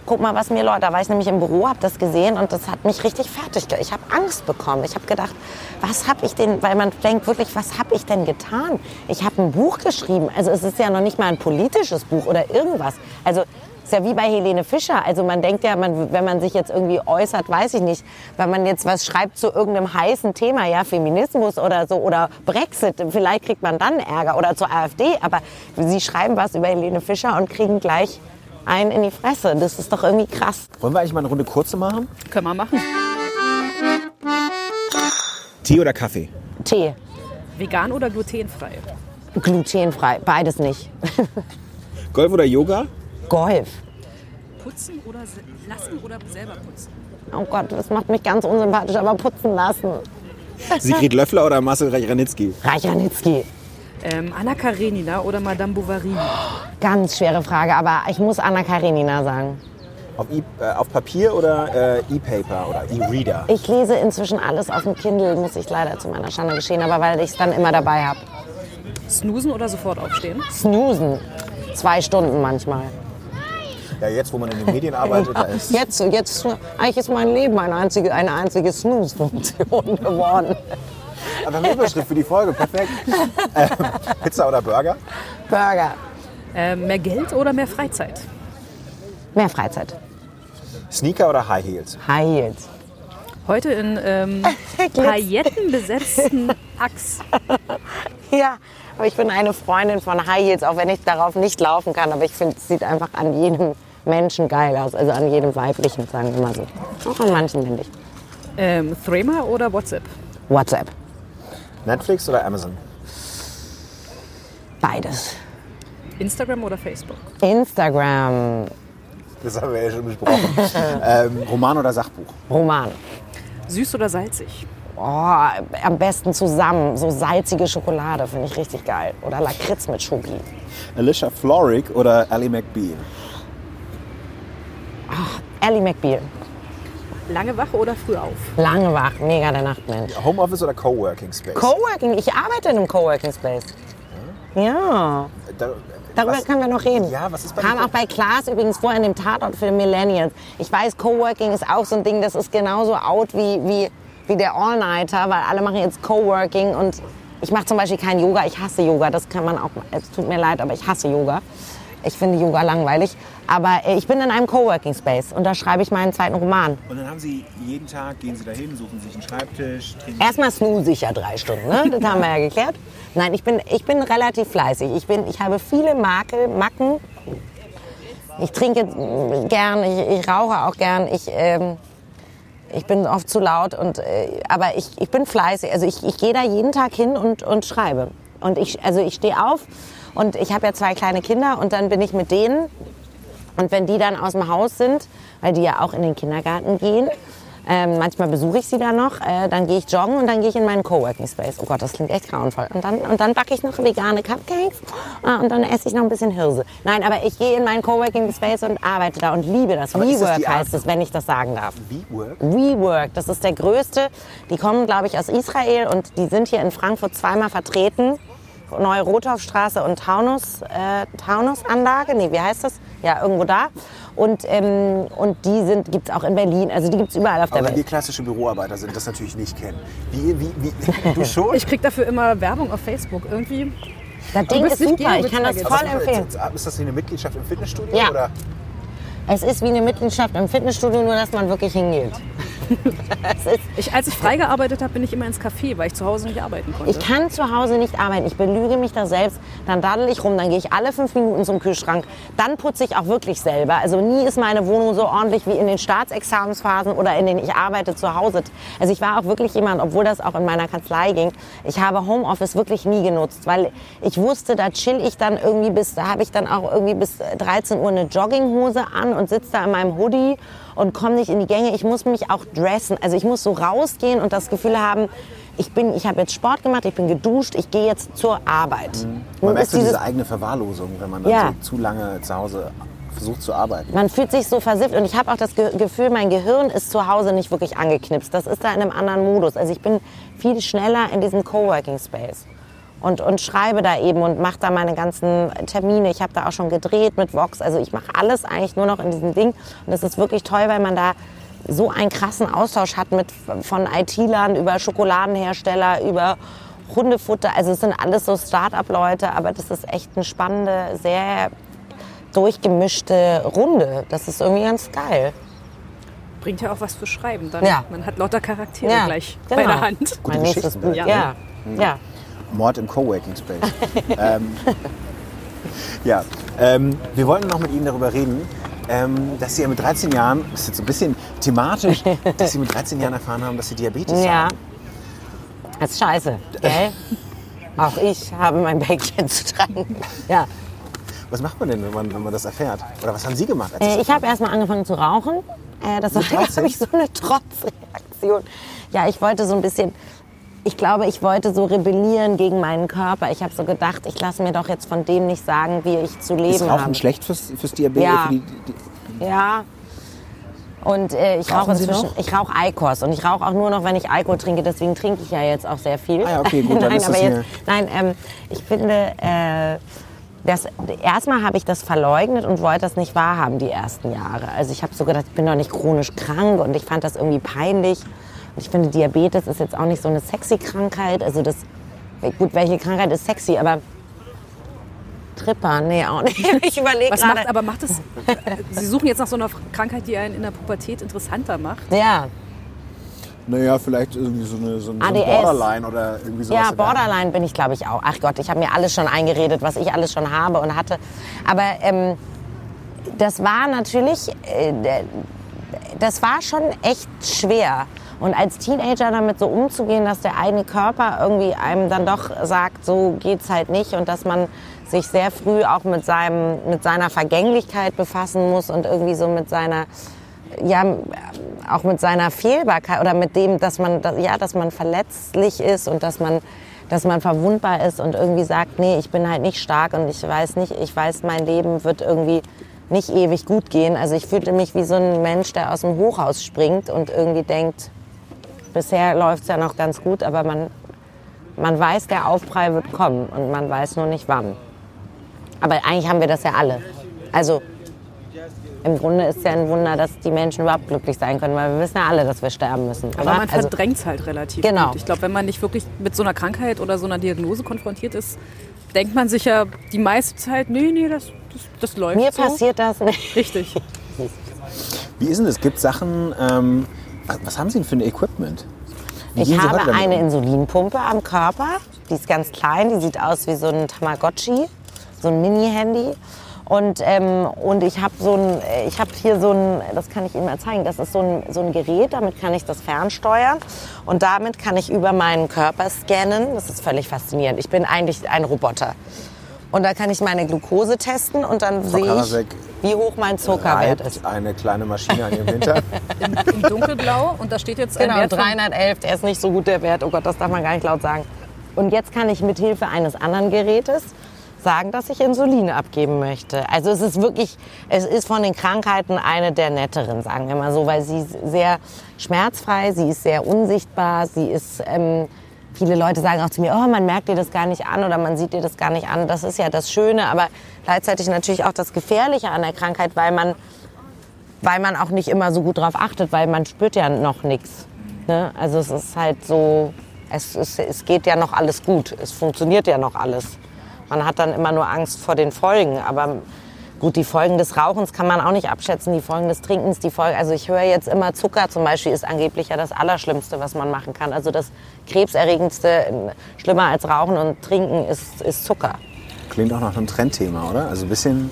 guck mal, was mir Leute, da war ich nämlich im Büro, habe das gesehen und das hat mich richtig fertig gemacht. Ich habe Angst bekommen. Ich habe gedacht, was habe ich denn, weil man denkt wirklich, was habe ich denn getan? Ich habe ein Buch geschrieben. Also es ist ja noch nicht mal ein politisches Buch oder irgendwas. Also ist ja wie bei Helene Fischer. Also man denkt ja, man, wenn man sich jetzt irgendwie äußert, weiß ich nicht, wenn man jetzt was schreibt zu irgendeinem heißen Thema, ja, Feminismus oder so oder Brexit, vielleicht kriegt man dann Ärger oder zur AfD. Aber sie schreiben was über Helene Fischer und kriegen gleich einen in die Fresse. Das ist doch irgendwie krass. Wollen wir eigentlich mal eine Runde kurze machen? Können wir machen. Tee oder Kaffee? Tee, Vegan oder glutenfrei? glutenfrei, beides nicht. Golf oder Yoga? Golf. Putzen oder se- lassen oder selber putzen? Oh Gott, das macht mich ganz unsympathisch, aber putzen lassen. Sigrid Löffler oder Marcel Reich-Ranitzky? Reichernitzki. Ähm, Anna Karenina oder Madame Bovary? Ganz schwere Frage, aber ich muss Anna Karenina sagen. Auf, e äh, auf Papier oder äh, E-Paper oder E-Reader? Ich lese inzwischen alles auf dem Kindle, muss ich leider zu meiner Schande geschehen, aber weil ich es dann immer dabei habe. Snoosen oder sofort aufstehen? Snoosen. Zwei Stunden manchmal. Ja, jetzt, wo man in den Medien arbeitet, da ist... Jetzt, jetzt, eigentlich ist mein Leben eine einzige, eine einzige Snooze-Funktion geworden. Aber eine Überschrift für die Folge, perfekt. Ähm, Pizza oder Burger? Burger. Ähm, mehr Geld oder mehr Freizeit? Mehr Freizeit. Sneaker oder High Heels? High Heels. Heute in ähm, paillettenbesetzten Axe. Ja, aber ich bin eine Freundin von High Heels, auch wenn ich darauf nicht laufen kann. Aber ich finde, es sieht einfach an jedem Menschen geil aus. Also an jedem weiblichen, sagen wir mal so. Auch an manchen männlich. Ähm, Threema oder WhatsApp? WhatsApp. Netflix oder Amazon? Beides. Instagram oder Facebook? Instagram. Das haben wir ja schon besprochen. ähm, Roman oder Sachbuch? Roman. Süß oder salzig? Oh, am besten zusammen. So salzige Schokolade finde ich richtig geil. Oder Lakritz mit Schoki. Alicia Florrick oder Ally McBeal? Ally McBeal. Lange wach oder früh auf? Lange wach, mega der Nachtmensch. Homeoffice oder Coworking Space? Coworking, ich arbeite in einem Coworking Space. Ja. da, Darüber Was- können wir noch reden. Ja, was ist bei Kam auch bei Klaas übrigens vor in dem Tatort für Millennials. Ich weiß, Coworking ist auch so ein Ding, das ist genauso out wie, wie, wie der All-Nighter, weil alle machen jetzt Coworking und ich mache zum Beispiel kein Yoga. Ich hasse Yoga. Das kann man auch, es tut mir leid, aber ich hasse Yoga. Ich finde Yoga langweilig. Aber äh, ich bin in einem Coworking Space und da schreibe ich meinen zweiten Roman. Und dann haben Sie jeden Tag, gehen Sie dahin, suchen sich einen Schreibtisch, trinken Erstmal snooze ich ja drei Stunden, ne? das haben wir ja geklärt. Nein, ich bin, ich bin relativ fleißig. Ich, bin, ich habe viele Makel, Macken. Ich trinke mm, gern, ich, ich rauche auch gern. Ich, ähm, ich bin oft zu laut, und, äh, aber ich, ich bin fleißig. Also ich, ich gehe da jeden Tag hin und, und schreibe. Und ich, also ich stehe auf und ich habe ja zwei kleine Kinder und dann bin ich mit denen und wenn die dann aus dem Haus sind, weil die ja auch in den Kindergarten gehen, ähm, manchmal besuche ich sie da noch, äh, dann gehe ich joggen und dann gehe ich in meinen Coworking Space. Oh Gott, das klingt echt grauenvoll. Und dann, und dann backe ich noch vegane Cupcakes äh, und dann esse ich noch ein bisschen Hirse. Nein, aber ich gehe in meinen Coworking Space und arbeite da und liebe das. Aber das WeWork Art- heißt es, wenn ich das sagen darf. WeWork. WeWork, das ist der größte. Die kommen, glaube ich, aus Israel und die sind hier in Frankfurt zweimal vertreten. Neue Rothoffstraße und Taunus, äh, Taunus-Anlage, nee, wie heißt das? Ja, irgendwo da. Und, ähm, und die sind, gibt's auch in Berlin, also die gibt's überall auf der Aber wenn wir Welt. klassische Büroarbeiter sind, das natürlich nicht kennen. Wie, wie, wie, du schon? Ich krieg dafür immer Werbung auf Facebook. Irgendwie. Das Ding ist super, ich kann das voll empfehlen. Ist das wie eine Mitgliedschaft im Fitnessstudio? Ja. Oder? Es ist wie eine Mitgliedschaft im Fitnessstudio, nur dass man wirklich hingeht. Ich, als ich freigearbeitet habe, bin ich immer ins Café, weil ich zu Hause nicht arbeiten konnte. Ich kann zu Hause nicht arbeiten. Ich belüge mich da selbst. Dann daddel ich rum, dann gehe ich alle fünf Minuten zum Kühlschrank. Dann putze ich auch wirklich selber. Also nie ist meine Wohnung so ordentlich wie in den Staatsexamensphasen oder in denen ich arbeite zu Hause. Also ich war auch wirklich jemand, obwohl das auch in meiner Kanzlei ging, ich habe Homeoffice wirklich nie genutzt, weil ich wusste, da chill ich dann irgendwie bis, da habe ich dann auch irgendwie bis 13 Uhr eine Jogginghose an und sitze da in meinem Hoodie und komme nicht in die Gänge. Ich muss mich auch dressen. Also ich muss so rausgehen und das Gefühl haben, ich bin, ich habe jetzt Sport gemacht, ich bin geduscht, ich gehe jetzt zur Arbeit. Man Nun merkt so diese eigene Verwahrlosung, wenn man dann Ja. so zu lange zu Hause versucht zu arbeiten. man fühlt sich so versifft und ich habe auch das Ge Gefühl, mein Gehirn ist zu Hause nicht wirklich angeknipst. Das ist da in einem anderen Modus. Also ich bin viel schneller in diesem Coworking Space und, und schreibe da eben und mache da meine ganzen Termine. Ich habe da auch schon gedreht mit Vox. Also ich mache alles eigentlich nur noch in diesem Ding und es ist wirklich toll, weil man da so einen krassen Austausch hat mit von IT-Lern über Schokoladenhersteller über Hundefutter. Also es sind alles so Start-up-Leute, aber das ist echt eine spannende, sehr durchgemischte Runde. Das ist irgendwie ganz geil. Bringt ja auch was für Schreiben. Dann. Ja. Man hat lauter Charaktere Ja, gleich genau. bei der Hand. Gute mein nächstes Buch. ja. Ja, ja. Mord im Coworking Space. ähm, ja, ähm, wir wollten noch mit Ihnen darüber reden, ähm, dass Sie ja mit 13 Jahren, das ist jetzt so ein bisschen thematisch, dass Sie mit 13 Jahren erfahren haben, dass Sie Diabetes Ja. haben. Das ist scheiße, gell? Auch ich habe mein Bäckchen zu tragen. Ja. Was macht man denn, wenn man, wenn man das erfährt? Oder was haben Sie gemacht? Äh, ich habe erstmal angefangen zu rauchen. Äh, das war, Mit 13? glaube ich, so eine Trotzreaktion. Ja, ich wollte so ein bisschen, ich glaube, ich wollte so rebellieren gegen meinen Körper. Ich habe so gedacht, ich lasse mir doch jetzt von dem nicht sagen, wie ich zu leben ist Rauchen habe. schlecht fürs, fürs Diabetes? Ja. Die, die, Ja. Und äh, ich rauche inzwischen, noch? ich rauche Eikos und ich rauche auch nur noch, wenn ich Alkohol trinke. Deswegen trinke ich ja jetzt auch sehr viel. Ah ja, okay, gut, dann nein, ist aber jetzt, nein, ähm, ich finde, äh, das, erstmal habe ich das verleugnet und wollte das nicht wahrhaben die ersten Jahre. Also ich habe so gedacht, ich bin doch nicht chronisch krank und ich fand das irgendwie peinlich. Und ich finde, Diabetes ist jetzt auch nicht so eine sexy Krankheit. Also das, gut, welche Krankheit ist sexy, aber Tripper, nee, auch nicht. Ich überlege Was macht, gerade. aber macht es. Sie suchen jetzt nach so einer Krankheit, die einen in der Pubertät interessanter macht. Ja, naja, vielleicht irgendwie so, eine, so ein, so. Borderline oder irgendwie sowas. Ja. Borderline bin ich, glaube ich, auch. Ach Gott, ich habe mir alles schon eingeredet, was ich alles schon habe und hatte. Aber ähm, das war natürlich, äh, das war schon echt schwer. Und als Teenager damit so umzugehen, dass der eigene Körper irgendwie einem dann doch sagt, so geht's halt nicht und dass man sich sehr früh auch mit, seinem, mit seiner Vergänglichkeit befassen muss und irgendwie so mit seiner ja, auch mit seiner Fehlbarkeit oder mit dem, dass man, ja, dass man verletzlich ist und dass man, dass man verwundbar ist und irgendwie sagt, nee, ich bin halt nicht stark und ich weiß nicht, ich weiß, mein Leben wird irgendwie nicht ewig gut gehen. Also ich fühlte mich wie so ein Mensch, der aus dem Hochhaus springt und irgendwie denkt, bisher läuft's ja noch ganz gut, aber man, man weiß, der Aufprall wird kommen und man weiß nur nicht wann. Aber eigentlich haben wir das ja alle. Also im Grunde ist es ja ein Wunder, dass die Menschen überhaupt glücklich sein können, weil wir wissen ja alle, dass wir sterben müssen. Aber man also, verdrängt es halt relativ Genau. gut. Ich glaube, wenn man nicht wirklich mit so einer Krankheit oder so einer Diagnose konfrontiert ist, denkt man sich ja die meiste Zeit, nee, nee, das, das, das läuft mir so. passiert das nicht. Richtig. Wie ist denn das? Gibt Sachen, ähm, was, haben Sie denn für ein Equipment? Wie Ich habe eine um? Insulinpumpe am Körper. Die ist ganz klein, die sieht aus wie so ein Tamagotchi, so ein Mini-Handy. Und, ähm, und ich habe so ein, ich habe hier so ein, das kann ich Ihnen mal zeigen, das ist so ein, so ein Gerät, damit kann ich das fernsteuern. Und damit kann ich über meinen Körper scannen. Das ist völlig faszinierend. Ich bin eigentlich ein Roboter. Und da kann ich meine Glucose testen und dann sehe ich, wie hoch mein Zuckerwert ist. eine kleine Maschine an Ihrem Hintern. In, in dunkelblau und da steht jetzt ein Genau, Wert von 311, der ist nicht so gut, der Wert. Oh Gott, das darf man gar nicht laut sagen. Und jetzt kann ich mit Hilfe eines anderen Gerätes sagen, dass ich Insulin abgeben möchte. Also es ist wirklich, es ist von den Krankheiten eine der netteren, sagen wir mal so, weil sie ist sehr schmerzfrei, sie ist sehr unsichtbar, sie ist, ähm, viele Leute sagen auch zu mir, oh, man merkt dir das gar nicht an oder man sieht dir das gar nicht an. Das ist ja das Schöne, aber gleichzeitig natürlich auch das Gefährliche an der Krankheit, weil man weil man auch nicht immer so gut drauf achtet, weil man spürt ja noch nichts. Ne? Also es ist halt so, es, es, es geht ja noch alles gut, es funktioniert ja noch alles. Man hat dann immer nur Angst vor den Folgen, aber gut, die Folgen des Rauchens kann man auch nicht abschätzen, die Folgen des Trinkens, die Folgen, also ich höre jetzt immer, Zucker zum Beispiel ist angeblich ja das Allerschlimmste, was man machen kann. Also das krebserregendste, äh, schlimmer als Rauchen und Trinken ist, ist Zucker. Klingt auch nach einem Trendthema, oder? Also ein bisschen.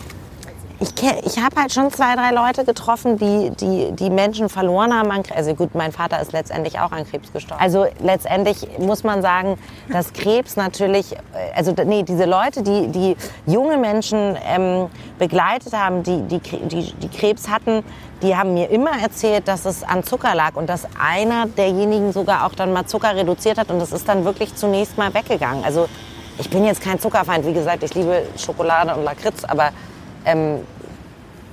Ich, ich habe halt schon zwei, drei Leute getroffen, die, die, die Menschen verloren haben. an Kre- Also gut, mein Vater ist letztendlich auch an Krebs gestorben. Also letztendlich muss man sagen, dass Krebs natürlich, äh, also nee, diese Leute, die, die junge Menschen ähm, begleitet haben, die, die, die, die Krebs hatten, die haben mir immer erzählt, dass es an Zucker lag und dass einer derjenigen sogar auch dann mal Zucker reduziert hat und das ist dann wirklich zunächst mal weggegangen. Also ich bin jetzt kein Zuckerfeind, wie gesagt, ich liebe Schokolade und Lakritz, aber ähm,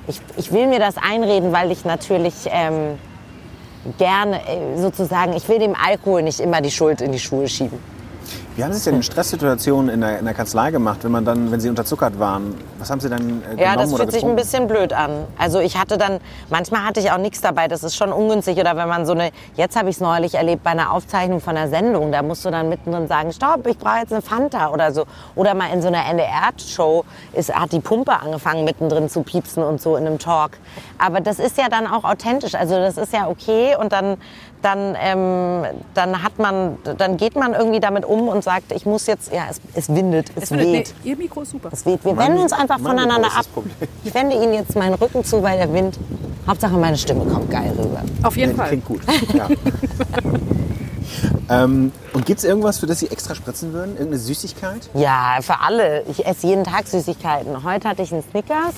ich, ich will mir das einreden, weil ich natürlich ähm, gerne äh, sozusagen, ich will dem Alkohol nicht immer die Schuld in die Schuhe schieben. Wie haben Sie es denn in Stresssituationen in der, in der Kanzlei gemacht, wenn man dann, wenn Sie unterzuckert waren? Was haben Sie dann äh, Ja, das fühlt sich ein bisschen blöd an. Also ich hatte dann, manchmal hatte ich auch nichts dabei, das ist schon ungünstig. Oder wenn man so eine, jetzt habe ich es neulich erlebt bei einer Aufzeichnung von einer Sendung, da musst du dann mittendrin sagen, stopp, ich brauche jetzt eine Fanta oder so. Oder mal in so einer NDR-Show ist, hat die Pumpe angefangen mittendrin zu piepsen und so in einem Talk. Aber das ist ja dann auch authentisch, also das ist ja okay und dann, dann, ähm, dann hat man, dann geht man irgendwie damit um und sagt, ich muss jetzt, ja, es, es windet, es, Es findet, weht. nee, Ihr Mikro ist super. Es weht. Wir Mein- wenden uns einfach voneinander ab. Ich wende Ihnen jetzt meinen Rücken zu, weil der Wind. Hauptsache meine Stimme kommt geil rüber. Auf jeden Ja, Fall. Klingt gut. Ja. ähm, und gibt es irgendwas, für das Sie extra spritzen würden? Irgendeine Süßigkeit? Ja, für alle. Ich esse jeden Tag Süßigkeiten. Heute hatte ich einen Snickers.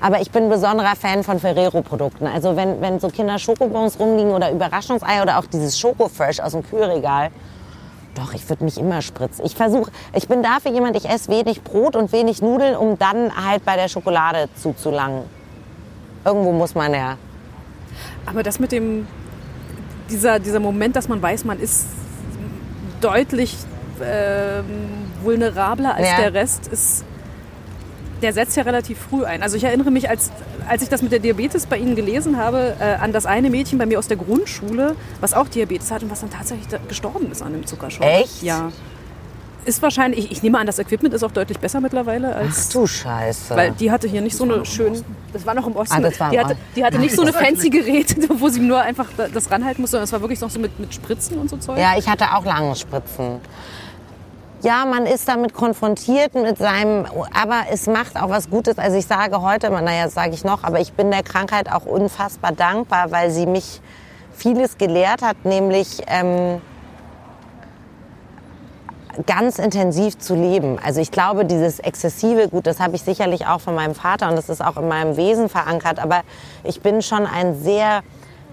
Aber ich bin ein besonderer Fan von Ferrero-Produkten. Also wenn, wenn so Kinder Schokobons rumliegen oder Überraschungsei oder auch dieses Schokofresh aus dem Kühlregal. Doch, ich würde mich immer spritzen. Ich versuche, ich bin dafür jemand, ich esse wenig Brot und wenig Nudeln, um dann halt bei der Schokolade zuzulangen. Irgendwo muss man ja. Aber das mit dem, dieser, dieser Moment, dass man weiß, man ist deutlich ähm, vulnerabler als Ja. der Rest, ist, der setzt ja relativ früh ein. Also ich erinnere mich, als, als ich das mit der Diabetes bei Ihnen gelesen habe, äh, an das eine Mädchen bei mir aus der Grundschule, was auch Diabetes hat und was dann tatsächlich da gestorben ist an dem Zuckerschock. Echt? Ja. Ist wahrscheinlich, ich, ich nehme an, das Equipment ist auch deutlich besser mittlerweile als Ach du Scheiße. weil die hatte hier nicht so eine schöne. Das war noch im Osten. Ah, das war die, hatte, die hatte nicht so eine fancy Geräte, wo sie nur einfach da- das ranhalten musste, sondern es war wirklich noch so mit, mit Spritzen und so Zeug. Ja, ich hatte auch lange Spritzen. Ja, man ist damit konfrontiert mit seinem, aber es macht auch was Gutes. Also ich sage heute, naja, das sage ich noch, aber ich bin der Krankheit auch unfassbar dankbar, weil sie mich vieles gelehrt hat, nämlich ähm, ganz intensiv zu leben. Also ich glaube, dieses exzessive, gut, das habe ich sicherlich auch von meinem Vater und das ist auch in meinem Wesen verankert, aber ich bin schon ein sehr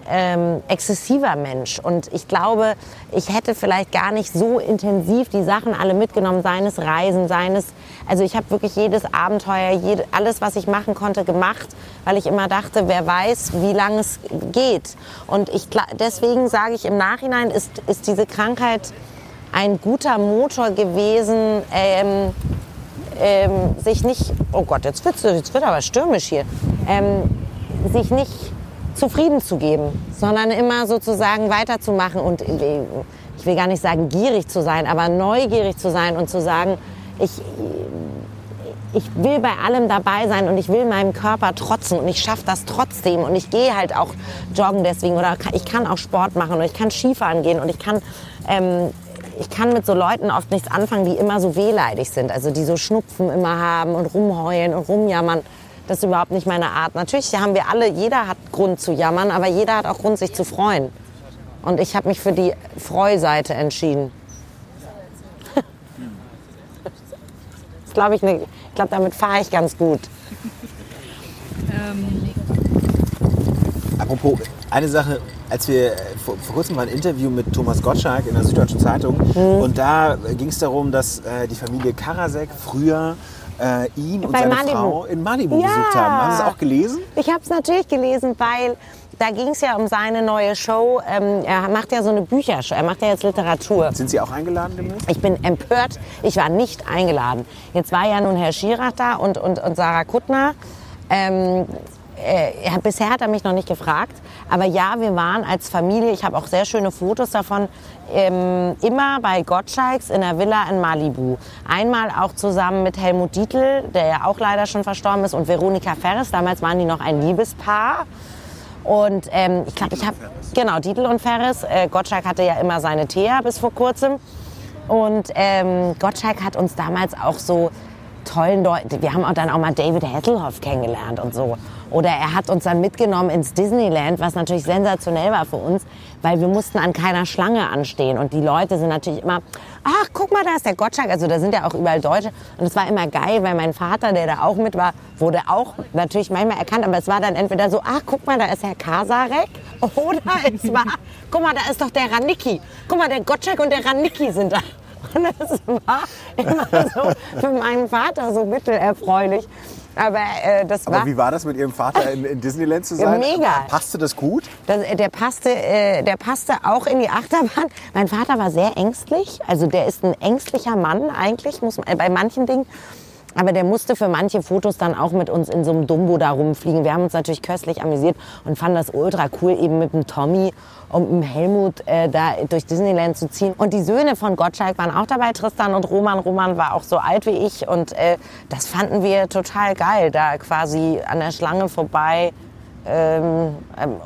ähm, exzessiver Mensch und ich glaube, ich hätte vielleicht gar nicht so intensiv die Sachen alle mitgenommen, seines Reisen, seines, also ich habe wirklich jedes Abenteuer, jede, alles, was ich machen konnte, gemacht, weil ich immer dachte, wer weiß, wie lange es geht. Und ich, deswegen sage ich im Nachhinein, ist, ist diese Krankheit ein guter Motor gewesen, ähm, ähm, sich nicht, oh Gott, jetzt wird jetzt wird aber stürmisch hier, ähm, sich nicht zufrieden zu geben, sondern immer sozusagen weiterzumachen und äh, ich will gar nicht sagen gierig zu sein, aber neugierig zu sein und zu sagen, ich, ich will bei allem dabei sein und ich will meinem Körper trotzen und ich schaffe das trotzdem und ich gehe halt auch joggen deswegen oder ich kann auch Sport machen oder ich kann Skifahren gehen und ich kann, ähm, ich kann mit so Leuten oft nichts anfangen, die immer so wehleidig sind, also die so Schnupfen immer haben und rumheulen und rumjammern. Das ist überhaupt nicht meine Art. Natürlich haben wir alle, jeder hat Grund zu jammern, aber jeder hat auch Grund, sich zu freuen. Und ich habe mich für die Freuseite entschieden. das glaube ich, ne, ich glaube, damit fahre ich ganz gut. Apropos, eine Sache, als wir äh, vor, vor kurzem mal ein Interview mit Thomas Gottschalk in der Süddeutschen Zeitung Mhm. und da ging es darum, dass äh, die Familie Karasek früher äh, ihn und seine Malibu. Frau in Malibu Ja. besucht haben. Haben Sie es auch gelesen? Ich habe es natürlich gelesen, weil da ging es ja um seine neue Show. Ähm, er macht ja so eine Büchershow, er macht ja jetzt Literatur. Sind Sie auch eingeladen demnächst? Ich bin empört, ich war nicht eingeladen. Jetzt war ja nun Herr Schirach da und, und, und Sarah Kuttner. Ähm, äh, bisher hat er mich noch nicht gefragt. Aber ja, wir waren als Familie, ich habe auch sehr schöne Fotos davon, ähm, immer bei Gottschalks in der Villa in Malibu. Einmal auch zusammen mit Helmut Dietl, der ja auch leider schon verstorben ist, und Veronika Ferres. Damals waren die noch ein Liebespaar. Und ähm, ich glaube, ich habe genau Dietl und Ferris. Äh, Gottschalk hatte ja immer seine Thea bis vor kurzem. Und ähm, Gottschalk hat uns damals auch so tollen Leute. Wir haben auch dann auch mal David Hasselhoff kennengelernt und so. Oder er hat uns dann mitgenommen ins Disneyland, was natürlich sensationell war für uns, weil wir mussten an keiner Schlange anstehen. Und die Leute sind natürlich immer, ach, guck mal, da ist der Gottschalk. Also da sind ja auch überall Deutsche. Und es war immer geil, weil mein Vater, der da auch mit war, wurde auch natürlich manchmal erkannt. Aber es war dann entweder so, ach, guck mal, da ist Herr Kasarek. Oder es war, guck mal, da ist doch der Ranicki. Guck mal, der Gottschalk und der Ranicki sind da. Und das war immer so für meinen Vater so mittelerfreulich. Aber äh, das war... Aber wie war das mit Ihrem Vater in, in Disneyland zu sein? Mega. Passte das gut? Das, äh, der, passte, äh, der passte auch in die Achterbahn. Mein Vater war sehr ängstlich. Also der ist ein ängstlicher Mann eigentlich, muss man, bei manchen Dingen. Aber der musste für manche Fotos dann auch mit uns in so einem Dumbo da rumfliegen. Wir haben uns natürlich köstlich amüsiert und fanden das ultra cool, eben mit dem Tommy und dem Helmut äh, da durch Disneyland zu ziehen. Und die Söhne von Gottschalk waren auch dabei, Tristan und Roman. Roman war auch so alt wie ich und äh, das fanden wir total geil, da quasi an der Schlange vorbei ähm, ähm,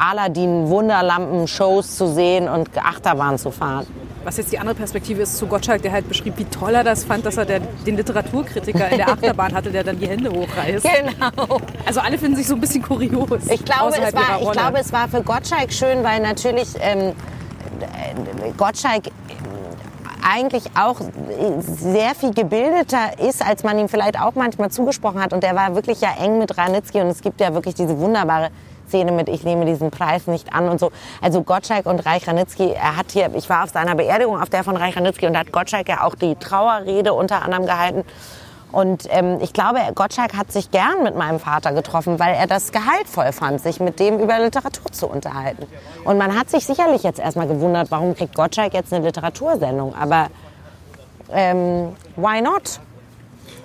Aladdin Wunderlampen Shows zu sehen und Achterbahn zu fahren. Was jetzt die andere Perspektive ist zu Gottschalk, der halt beschrieb, wie toll er das fand, dass er der, den Literaturkritiker in der Achterbahn hatte, der dann die Hände hochreißt. Genau. Also alle finden sich so ein bisschen kurios. Ich glaube, es war, ich glaube, es war für Gottschalk schön, weil natürlich ähm, Gottschalk eigentlich auch sehr viel gebildeter ist, als man ihm vielleicht auch manchmal zugesprochen hat. Und der war wirklich ja eng mit Ranitzky und es gibt ja wirklich diese wunderbare Szene mit Ich nehme diesen Preis nicht an und so. Also Gottschalk und Reich Ranitzky, er hat hier, ich war auf seiner Beerdigung, auf der von Reich Ranitzky und da hat Gottschalk ja auch die Trauerrede unter anderem gehalten. Und ähm, ich glaube, Gottschalk hat sich gern mit meinem Vater getroffen, weil er das gehaltvoll fand, sich mit dem über Literatur zu unterhalten. Und man hat sich sicherlich jetzt erstmal gewundert, warum kriegt Gottschalk jetzt eine Literatursendung. Aber ähm, why not?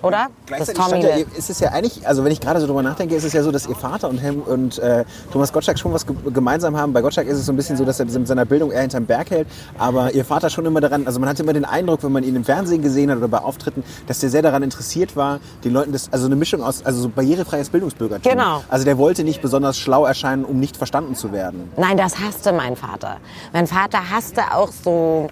Oder? Das Tommy ja, ist es ja eigentlich, also wenn ich gerade so drüber nachdenke, ist es ja so, dass ihr Vater und, Helm und äh, Thomas Gottschalk schon was ge gemeinsam haben. Bei Gottschalk ist es so ein bisschen so, dass er mit seiner Bildung eher hinterm Berg hält, aber ihr Vater schon immer daran, also man hatte immer den Eindruck, wenn man ihn im Fernsehen gesehen hat oder bei Auftritten, dass der sehr daran interessiert war, den Leuten das, also eine Mischung aus, also so barrierefreies Bildungsbürgertum. Genau. Also der wollte nicht besonders schlau erscheinen, um nicht verstanden zu werden. Nein, das hasste mein Vater. Mein Vater hasste auch so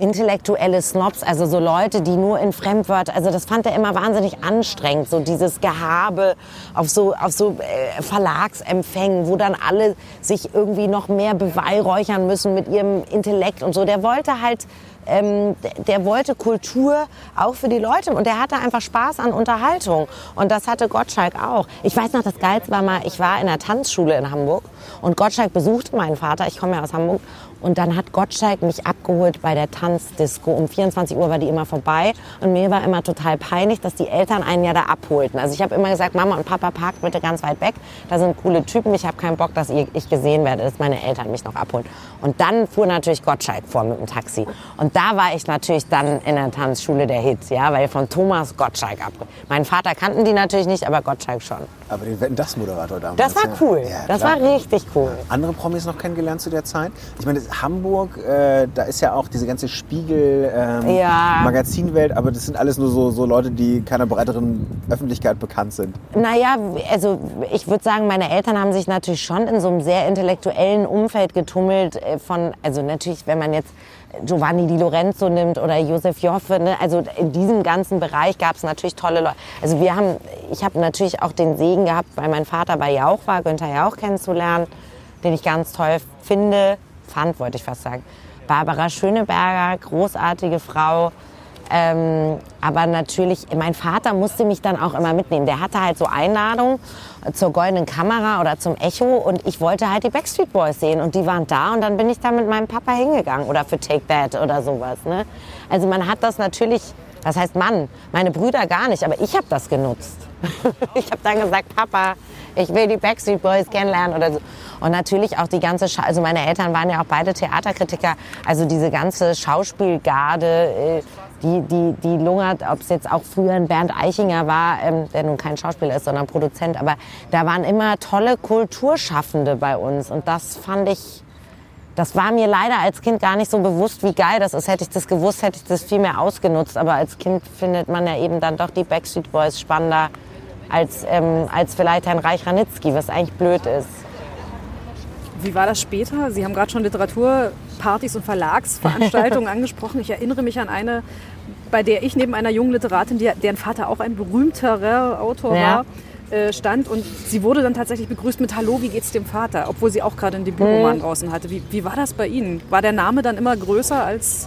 intellektuelle Snobs, also so Leute, die nur in Fremdwörter, also das fand er immer wahnsinnig anstrengend, so dieses Gehabe auf so, auf so äh, Verlagsempfängen, wo dann alle sich irgendwie noch mehr beweihräuchern müssen mit ihrem Intellekt und so. Der wollte halt ähm, der- der wollte Kultur auch für die Leute und der hatte einfach Spaß an Unterhaltung und das hatte Gottschalk auch. Ich weiß noch, das Geilste war mal, ich war in einer Tanzschule in Hamburg und Gottschalk besuchte meinen Vater, ich komme ja aus Hamburg Und dann hat Gottschalk mich abgeholt bei der Tanzdisco. Um 24 Uhr war die immer vorbei. Und mir war immer total peinlich, dass die Eltern einen ja da abholten. Also ich habe immer gesagt, Mama und Papa parkt bitte ganz weit weg. Da sind coole Typen. Ich habe keinen Bock, dass ich gesehen werde, dass meine Eltern mich noch abholen. Und dann fuhr natürlich Gottschalk vor mit dem Taxi. Und da war ich natürlich dann in der Tanzschule der Hit, ja, weil von Thomas Gottschalk ab. Meinen Vater kannten die natürlich nicht, aber Gottschalk schon. Aber den Wetten das Moderator damals. Das war cool. Ja, das war richtig cool. Andere Promis noch kennengelernt zu der Zeit? Ich meine, Hamburg, äh, da ist ja auch diese ganze Spiegel, ähm, Ja. Magazinwelt, aber das sind alles nur so, so Leute, die keiner breiteren Öffentlichkeit bekannt sind. Naja, also ich würde sagen, meine Eltern haben sich natürlich schon in so einem sehr intellektuellen Umfeld getummelt. äh, Von, also natürlich, wenn man jetzt Giovanni Di Lorenzo nimmt oder Josef Joffe, ne? also in diesem ganzen Bereich gab es natürlich tolle Leute. Also wir haben, ich habe natürlich auch den Segen gehabt, weil mein Vater bei Jauch war, Günther Jauch kennenzulernen, den ich ganz toll finde, fand, wollte ich fast sagen. Barbara Schöneberger, großartige Frau. Ähm, aber natürlich, mein Vater musste mich dann auch immer mitnehmen. Der hatte halt so Einladungen zur Goldenen Kamera oder zum Echo und ich wollte halt die Backstreet Boys sehen und die waren da und dann bin ich da mit meinem Papa hingegangen oder für Take That oder sowas. Ne? Also man hat das natürlich, was heißt Mann, meine Brüder gar nicht, aber ich habe das genutzt. ich habe dann gesagt, Papa, ich will die Backstreet Boys kennenlernen oder so. Und natürlich auch die ganze, Scha also meine Eltern waren ja auch beide Theaterkritiker, also diese ganze Schauspielgarde, äh, die, die, die lungert, ob es jetzt auch früher ein Bernd Eichinger war, ähm, der nun kein Schauspieler ist, sondern Produzent, aber da waren immer tolle Kulturschaffende bei uns und das fand ich, das war mir leider als Kind gar nicht so bewusst, wie geil das ist. Hätte ich das gewusst, hätte ich das viel mehr ausgenutzt. Aber als Kind findet man ja eben dann doch die Backstreet Boys spannender als, ähm, als vielleicht Herrn Reich Ranitzky, was eigentlich blöd ist. Wie war das später? Sie haben gerade schon Literaturpartys und Verlagsveranstaltungen angesprochen. Ich erinnere mich an eine, bei der ich neben einer jungen Literatin, die, deren Vater auch ein berühmterer Autor Ja. war, äh, stand und sie wurde dann tatsächlich begrüßt mit Hallo, wie geht's dem Vater? Obwohl sie auch gerade einen Debütroman Mhm. draußen hatte. Wie, wie war das bei Ihnen? War der Name dann immer größer als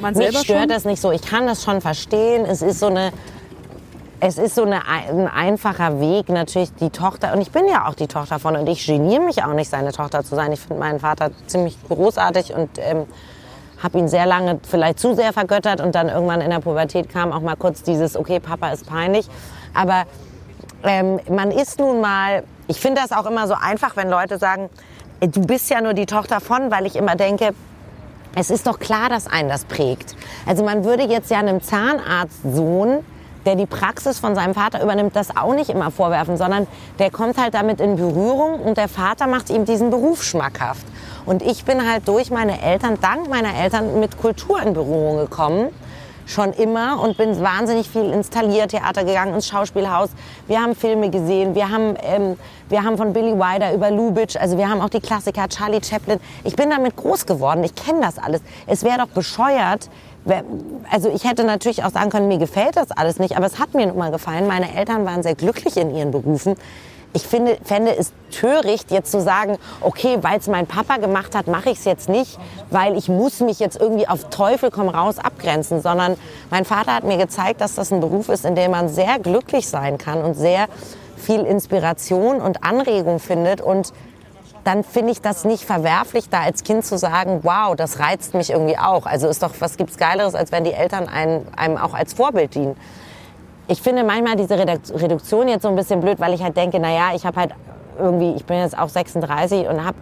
man Mich selber stört schon? das nicht so. Ich kann das schon verstehen. Es ist so eine, es ist so eine, ein einfacher Weg, natürlich die Tochter, und ich bin ja auch die Tochter von, und ich geniere mich auch nicht, seine Tochter zu sein. Ich finde meinen Vater ziemlich großartig und ähm, habe ihn sehr lange vielleicht zu sehr vergöttert und dann irgendwann in der Pubertät kam auch mal kurz dieses, okay, Papa ist peinlich. Aber ähm, man ist nun mal, ich finde das auch immer so einfach, wenn Leute sagen, äh, du bist ja nur die Tochter von, weil ich immer denke, es ist doch klar, dass einen das prägt. Also man würde jetzt ja einem Zahnarztsohn, der die Praxis von seinem Vater übernimmt, das auch nicht immer vorwerfen, sondern der kommt halt damit in Berührung und der Vater macht ihm diesen Beruf schmackhaft. Und ich bin halt durch meine Eltern, dank meiner Eltern, mit Kultur in Berührung gekommen schon immer und bin wahnsinnig viel ins Taliertheater gegangen, ins Schauspielhaus. Wir haben Filme gesehen, wir haben, ähm, wir haben von Billy Wilder über Lubitsch, also wir haben auch die Klassiker, Charlie Chaplin. Ich bin damit groß geworden, ich kenne das alles. Es wäre doch bescheuert, also ich hätte natürlich auch sagen können, mir gefällt das alles nicht, aber es hat mir nun mal gefallen. Meine Eltern waren sehr glücklich in ihren Berufen. Ich finde, fände es töricht, jetzt zu sagen, okay, weil es mein Papa gemacht hat, mache ich es jetzt nicht, weil ich muss mich jetzt irgendwie auf Teufel komm raus abgrenzen, sondern mein Vater hat mir gezeigt, dass das ein Beruf ist, in dem man sehr glücklich sein kann und sehr viel Inspiration und Anregung findet und dann finde ich das nicht verwerflich, da als Kind zu sagen, wow, das reizt mich irgendwie auch. Also ist doch, was gibt's Geileres, als wenn die Eltern einen, einem auch als Vorbild dienen. Ich finde manchmal diese Reduktion jetzt so ein bisschen blöd, weil ich halt denke, naja, ich habe halt irgendwie, ich bin jetzt auch 36 und habe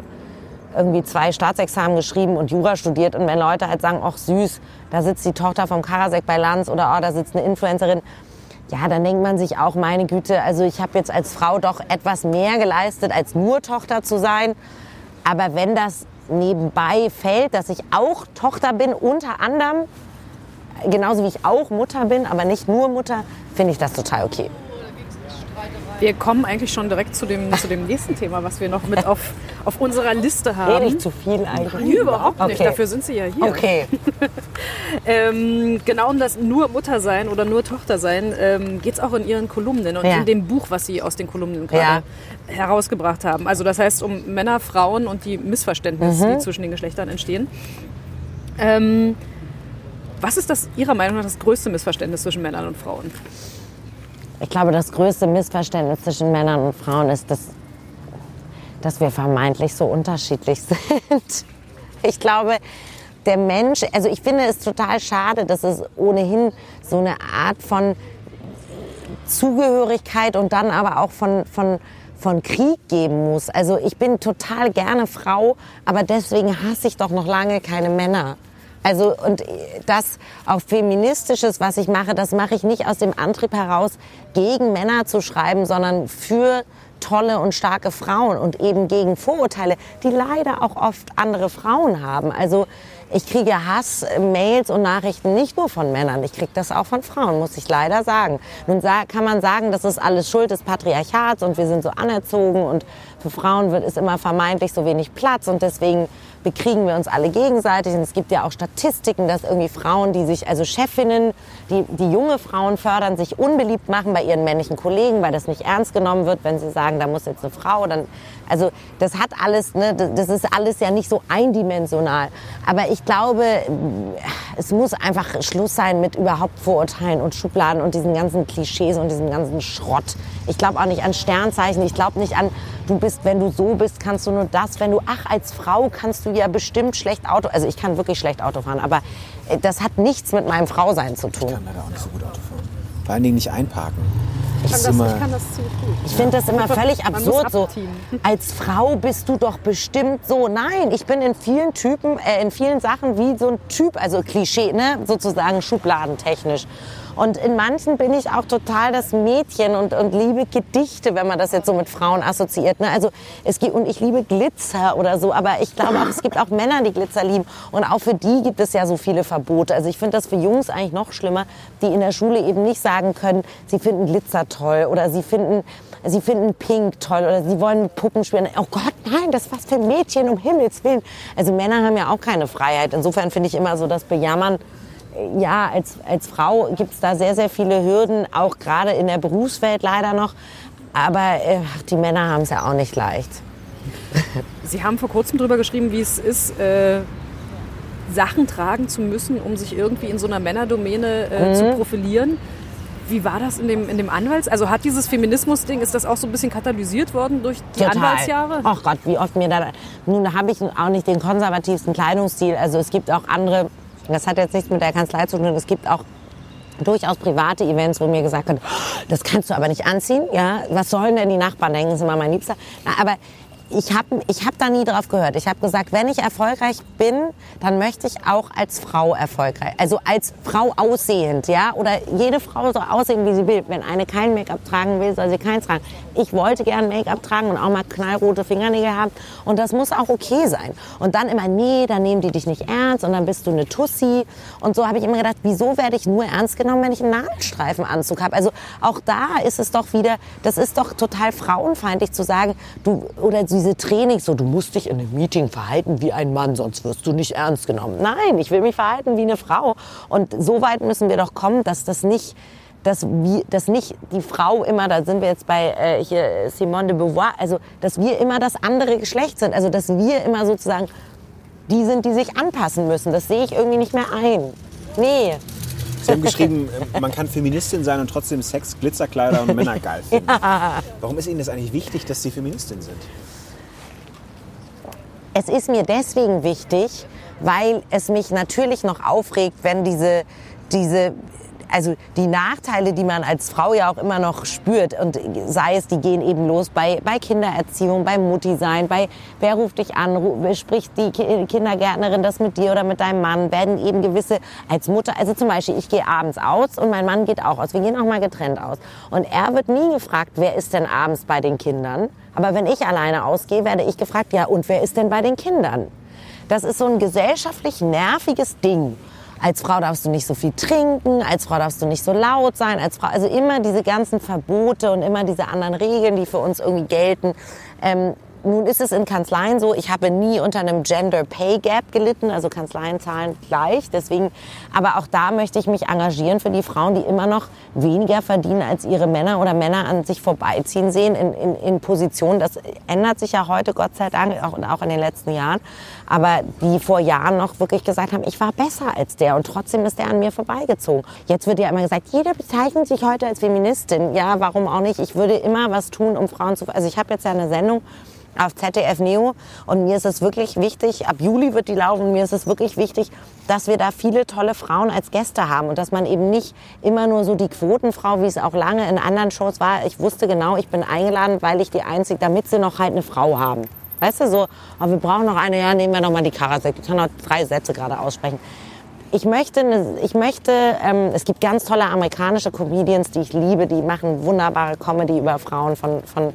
irgendwie zwei Staatsexamen geschrieben und Jura studiert. Und wenn Leute halt sagen, ach süß, da sitzt die Tochter vom Karasek bei Lanz oder oh, da sitzt eine Influencerin, ja, dann denkt man sich auch, meine Güte, also ich habe jetzt als Frau doch etwas mehr geleistet, als nur Tochter zu sein. Aber wenn das nebenbei fällt, dass ich auch Tochter bin, unter anderem, genauso wie ich auch Mutter bin, aber nicht nur Mutter, finde ich das total okay. Wir kommen eigentlich schon direkt zu dem, zu dem nächsten Thema, was wir noch mit auf, auf unserer Liste haben. Rede ich zu viel eigentlich? Nee, überhaupt nicht. Okay. Dafür sind Sie ja hier. Okay. Ähm, genau um das nur Mutter sein oder nur Tochter sein ähm, geht es auch in Ihren Kolumnen und Ja. in dem Buch, was Sie aus den Kolumnen gerade Ja. herausgebracht haben. Also das heißt um Männer, Frauen und die Missverständnisse, Mhm. die zwischen den Geschlechtern entstehen. Ähm, was ist das Ihrer Meinung nach das größte Missverständnis zwischen Männern und Frauen? Ich glaube, das größte Missverständnis zwischen Männern und Frauen ist, dass, dass wir vermeintlich so unterschiedlich sind. Ich glaube, der Mensch, also ich finde es total schade, dass es ohnehin so eine Art von Zugehörigkeit und dann aber auch von, von, von Krieg geben muss. Also ich bin total gerne Frau, aber deswegen hasse ich doch noch lange keine Männer. Also und das auf feministisches, was ich mache, das mache ich nicht aus dem Antrieb heraus, gegen Männer zu schreiben, sondern für tolle und starke Frauen und eben gegen Vorurteile, die leider auch oft andere Frauen haben. Also ich kriege Hass, Mails und Nachrichten nicht nur von Männern, ich kriege das auch von Frauen, muss ich leider sagen. Nun kann man sagen, das ist alles Schuld des Patriarchats und wir sind so anerzogen und für Frauen wird es immer vermeintlich so wenig Platz und deswegen bekriegen wir uns alle gegenseitig. Und es gibt ja auch Statistiken, dass irgendwie Frauen, die sich, also Chefinnen, die, die junge Frauen fördern, sich unbeliebt machen bei ihren männlichen Kollegen, weil das nicht ernst genommen wird, wenn sie sagen, da muss jetzt eine Frau, dann also das hat alles, ne, das ist alles ja nicht so eindimensional. Aber ich glaube, es muss einfach Schluss sein mit überhaupt Vorurteilen und Schubladen und diesen ganzen Klischees und diesem ganzen Schrott. Ich glaube auch nicht an Sternzeichen. Ich glaube nicht an, du bist, wenn du so bist, kannst du nur das. Wenn du, ach, als Frau kannst du ja bestimmt schlecht Auto. Also ich kann wirklich schlecht Auto fahren, aber äh, das hat nichts mit meinem Frausein zu tun. Ich kann leider auch nicht so gut Auto fahren. Vor allen Dingen nicht einparken. Ich kann, das, ich kann das ziemlich gut. Ich finde das immer völlig absurd. So, als Frau bist du doch bestimmt so. Nein, ich bin in vielen Typen, äh, in vielen Sachen wie so ein Typ, also Klischee, ne, sozusagen schubladentechnisch. Und in manchen bin ich auch total das Mädchen und, und liebe Gedichte, wenn man das jetzt so mit Frauen assoziiert. Ne? Also es gibt, und ich liebe Glitzer oder so, aber ich glaube auch, es gibt auch Männer, die Glitzer lieben. Und auch für die gibt es ja so viele Verbote. Also ich finde das für Jungs eigentlich noch schlimmer, die in der Schule eben nicht sagen können, sie finden Glitzer toll oder sie finden sie finden Pink toll oder sie wollen mit Puppen spielen. Oh Gott, nein, das ist was für Mädchen, um Himmels Willen. Also Männer haben ja auch keine Freiheit. Insofern finde ich immer so das Bejammern ja, als, als Frau gibt es da sehr, sehr viele Hürden, auch gerade in der Berufswelt leider noch. Aber äh, die Männer haben es ja auch nicht leicht. Sie haben vor kurzem darüber geschrieben, wie es ist, äh, Sachen tragen zu müssen, um sich irgendwie in so einer Männerdomäne äh, mhm. zu profilieren. Wie war das in dem, in dem Anwalts? Also hat dieses Feminismus-Ding, ist das auch so ein bisschen katalysiert worden durch die Total. Anwaltsjahre? Ach Gott, wie oft mir da... Nun habe ich auch nicht den konservativsten Kleidungsstil. Also es gibt auch andere das hat jetzt nichts mit der Kanzlei zu tun. Es gibt auch durchaus private Events, wo mir gesagt wird, das kannst du aber nicht anziehen. Ja, was sollen denn die Nachbarn denken? Das ist immer mein Liebster. Na, aber ich habe ich hab da nie drauf gehört. Ich habe gesagt, wenn ich erfolgreich bin, dann möchte ich auch als Frau erfolgreich, also als Frau aussehend, ja, oder jede Frau soll aussehen, wie sie will. Wenn eine kein Make-up tragen will, soll sie keins tragen. Ich wollte gern Make-up tragen und auch mal knallrote Fingernägel haben und das muss auch okay sein. Und dann immer, nee, dann nehmen die dich nicht ernst und dann bist du eine Tussi und so habe ich immer gedacht, wieso werde ich nur ernst genommen, wenn ich einen Nadelstreifenanzug habe? Also auch da ist es doch wieder, das ist doch total frauenfeindlich zu sagen, du oder sie diese Trainings, so du musst dich in einem Meeting verhalten wie ein Mann, sonst wirst du nicht ernst genommen. Nein, ich will mich verhalten wie eine Frau. Und so weit müssen wir doch kommen, dass das nicht dass, wir, dass nicht die Frau immer, da sind wir jetzt bei äh, hier Simone de Beauvoir, also dass wir immer das andere Geschlecht sind, also dass wir immer sozusagen die sind, die sich anpassen müssen. Das sehe ich irgendwie nicht mehr ein. Nee. Sie haben geschrieben, äh, man kann Feministin sein und trotzdem Sex, Glitzerkleider und Männer geil finden. Ja. Warum ist Ihnen das eigentlich wichtig, dass Sie Feministin sind? Es ist mir deswegen wichtig, weil es mich natürlich noch aufregt, wenn diese, diese also die Nachteile, die man als Frau ja auch immer noch spürt und sei es, die gehen eben los bei, bei Kindererziehung, bei Mutti sein, bei wer ruft dich an, spricht die Kindergärtnerin das mit dir oder mit deinem Mann, werden eben gewisse als Mutter, also zum Beispiel ich gehe abends aus und mein Mann geht auch aus, wir gehen auch mal getrennt aus. Und er wird nie gefragt, wer ist denn abends bei den Kindern, aber wenn ich alleine ausgehe, werde ich gefragt, ja und wer ist denn bei den Kindern? Das ist so ein gesellschaftlich nerviges Ding als Frau darfst du nicht so viel trinken, als Frau darfst du nicht so laut sein, als Frau, also immer diese ganzen Verbote und immer diese anderen Regeln, die für uns irgendwie gelten. Ähm, nun ist es in Kanzleien so, ich habe nie unter einem Gender Pay Gap gelitten, also Kanzleien zahlen gleich. Deswegen, aber auch da möchte ich mich engagieren für die Frauen, die immer noch weniger verdienen als ihre Männer oder Männer an sich vorbeiziehen sehen in, in, in Positionen. Das ändert sich ja heute, Gott sei Dank, auch, auch in den letzten Jahren. Aber die vor Jahren noch wirklich gesagt haben, ich war besser als der und trotzdem ist der an mir vorbeigezogen. Jetzt wird ja immer gesagt, jeder bezeichnet sich heute als Feministin. Ja, warum auch nicht? Ich würde immer was tun, um Frauen zu, also ich habe jetzt ja eine Sendung, auf ZDF Neo. Und mir ist es wirklich wichtig, ab Juli wird die laufen, mir ist es wirklich wichtig, dass wir da viele tolle Frauen als Gäste haben und dass man eben nicht immer nur so die Quotenfrau, wie es auch lange in anderen Shows war. Ich wusste genau, ich bin eingeladen, weil ich die Einzige, damit sie noch halt eine Frau haben. Weißt du, so, aber wir brauchen noch eine, ja, nehmen wir noch mal die Karasek. Ich kann noch drei Sätze gerade aussprechen. Ich möchte, ich möchte ähm, es gibt ganz tolle amerikanische Comedians, die ich liebe, die machen wunderbare Comedy über Frauen von, von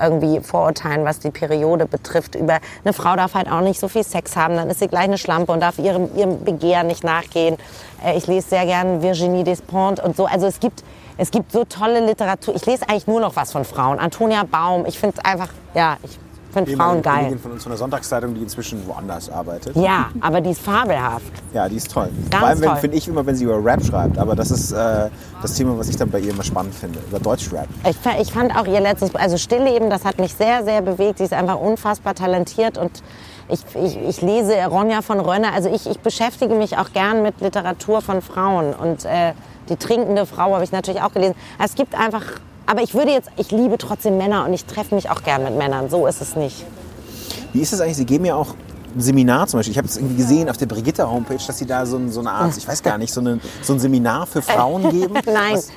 irgendwie Vorurteilen, was die Periode betrifft. Über eine Frau darf halt auch nicht so viel Sex haben, dann ist sie gleich eine Schlampe und darf ihrem, ihrem Begehren nicht nachgehen. Äh, ich lese sehr gern Virginie Despentes und so. Also es gibt, es gibt so tolle Literatur. Ich lese eigentlich nur noch was von Frauen. Antonia Baum, ich finde es einfach, ja, ich finde Frauen geil. Kollegin von uns von der Sonntagszeitung, die inzwischen woanders arbeitet. Ja, aber die ist fabelhaft. Ja, die ist toll. Ganz Vor allem finde ich immer, wenn sie über Rap schreibt. Aber das ist äh, das Thema, was ich dann bei ihr immer spannend finde. Über Deutschrap. Ich, ich fand auch ihr letztes, also Stillleben, das hat mich sehr, sehr bewegt. Sie ist einfach unfassbar talentiert und ich, ich, ich lese Ronja von Rönne. Also ich, ich beschäftige mich auch gern mit Literatur von Frauen und äh, die trinkende Frau habe ich natürlich auch gelesen. Es gibt einfach, aber ich würde jetzt, ich liebe trotzdem Männer und ich treffe mich auch gern mit Männern. So ist es nicht. Wie ist es eigentlich? Sie geben ja auch ein Seminar zum Beispiel. Ich habe es irgendwie gesehen auf der Brigitte-Homepage, dass Sie da so, ein- so eine Art, ich weiß gar nicht, so, eine, so ein Seminar für Frauen geben. Nein, Was,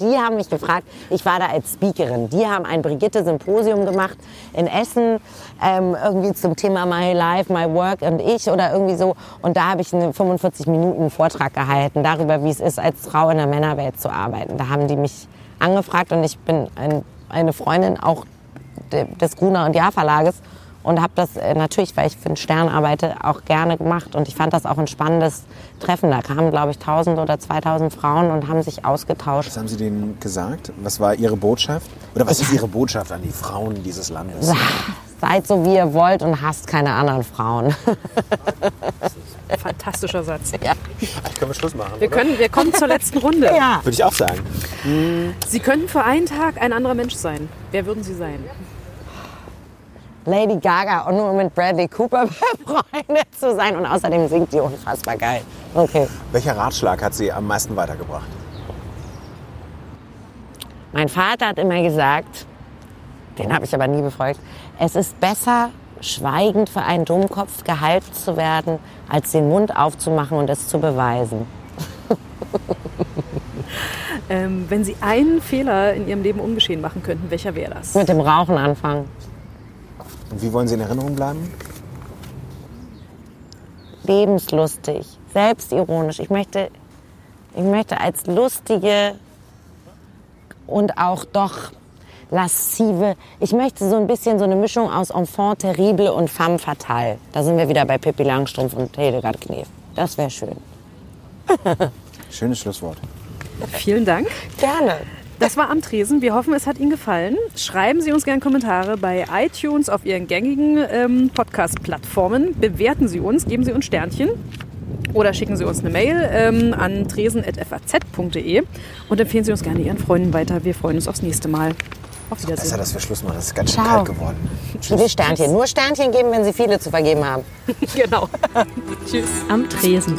die haben mich gefragt. Ich war da als Speakerin. Die haben ein Brigitte-Symposium gemacht in Essen, ähm, irgendwie zum Thema My Life, My Work und ich oder irgendwie so. Und da habe ich einen 45 Minuten Vortrag gehalten darüber, wie es ist, als Frau in der Männerwelt zu arbeiten. Da haben die mich angefragt und ich bin ein, eine Freundin auch de- des Gruner und Jahr Verlages und habe das äh, natürlich, weil ich für den Stern arbeite, auch gerne gemacht. Und ich fand das auch ein spannendes Treffen. Da kamen, glaube ich, 1000 oder 2000 Frauen und haben sich ausgetauscht. was haben Sie denen gesagt? Was war Ihre Botschaft? Oder was ist Ihre Botschaft an die Frauen dieses Landes? Seid so, wie ihr wollt und hasst keine anderen Frauen. Fantastischer Satz. Ich können wir Schluss machen, Wir, können, wir kommen zur letzten Runde. Ja. Würde ich auch sagen. Sie könnten für einen Tag ein anderer Mensch sein. Wer würden Sie sein? Lady Gaga und nur mit Bradley Cooper befreundet zu sein. Und außerdem singt die unfassbar geil. Okay. Welcher Ratschlag hat Sie am meisten weitergebracht? Mein Vater hat immer gesagt, den habe ich aber nie befolgt, es ist besser, schweigend für einen Dummkopf gehalten zu werden, als den Mund aufzumachen und es zu beweisen. Ähm, wenn Sie einen Fehler in Ihrem Leben ungeschehen machen könnten, welcher wäre das? Mit dem Rauchen anfangen. Und wie wollen Sie in Erinnerung bleiben? lebenslustig, selbstironisch. Ich möchte, ich möchte als lustige und auch doch lascive, ich möchte so ein bisschen so eine Mischung aus Enfant terrible und femme fatale. Da sind wir wieder bei Pippi Langstrumpf und Hildegard Knef. Das wäre schön. Schönes Schlusswort. Vielen Dank. Gerne. Das war am Tresen. Wir hoffen, es hat Ihnen gefallen. Schreiben Sie uns gerne Kommentare bei iTunes auf Ihren gängigen ähm, Podcast-Plattformen. Bewerten Sie uns, geben Sie uns Sternchen oder schicken Sie uns eine Mail ähm, an tresen.faz.de und empfehlen Sie uns gerne Ihren Freunden weiter. Wir freuen uns aufs nächste Mal. Auf Besser, Wiedersehen. dass wir Schluss machen. Es ist ganz schön Ciao. kalt geworden. Viele Sternchen. Nur Sternchen geben, wenn Sie viele zu vergeben haben. Genau. Tschüss. Am Tresen.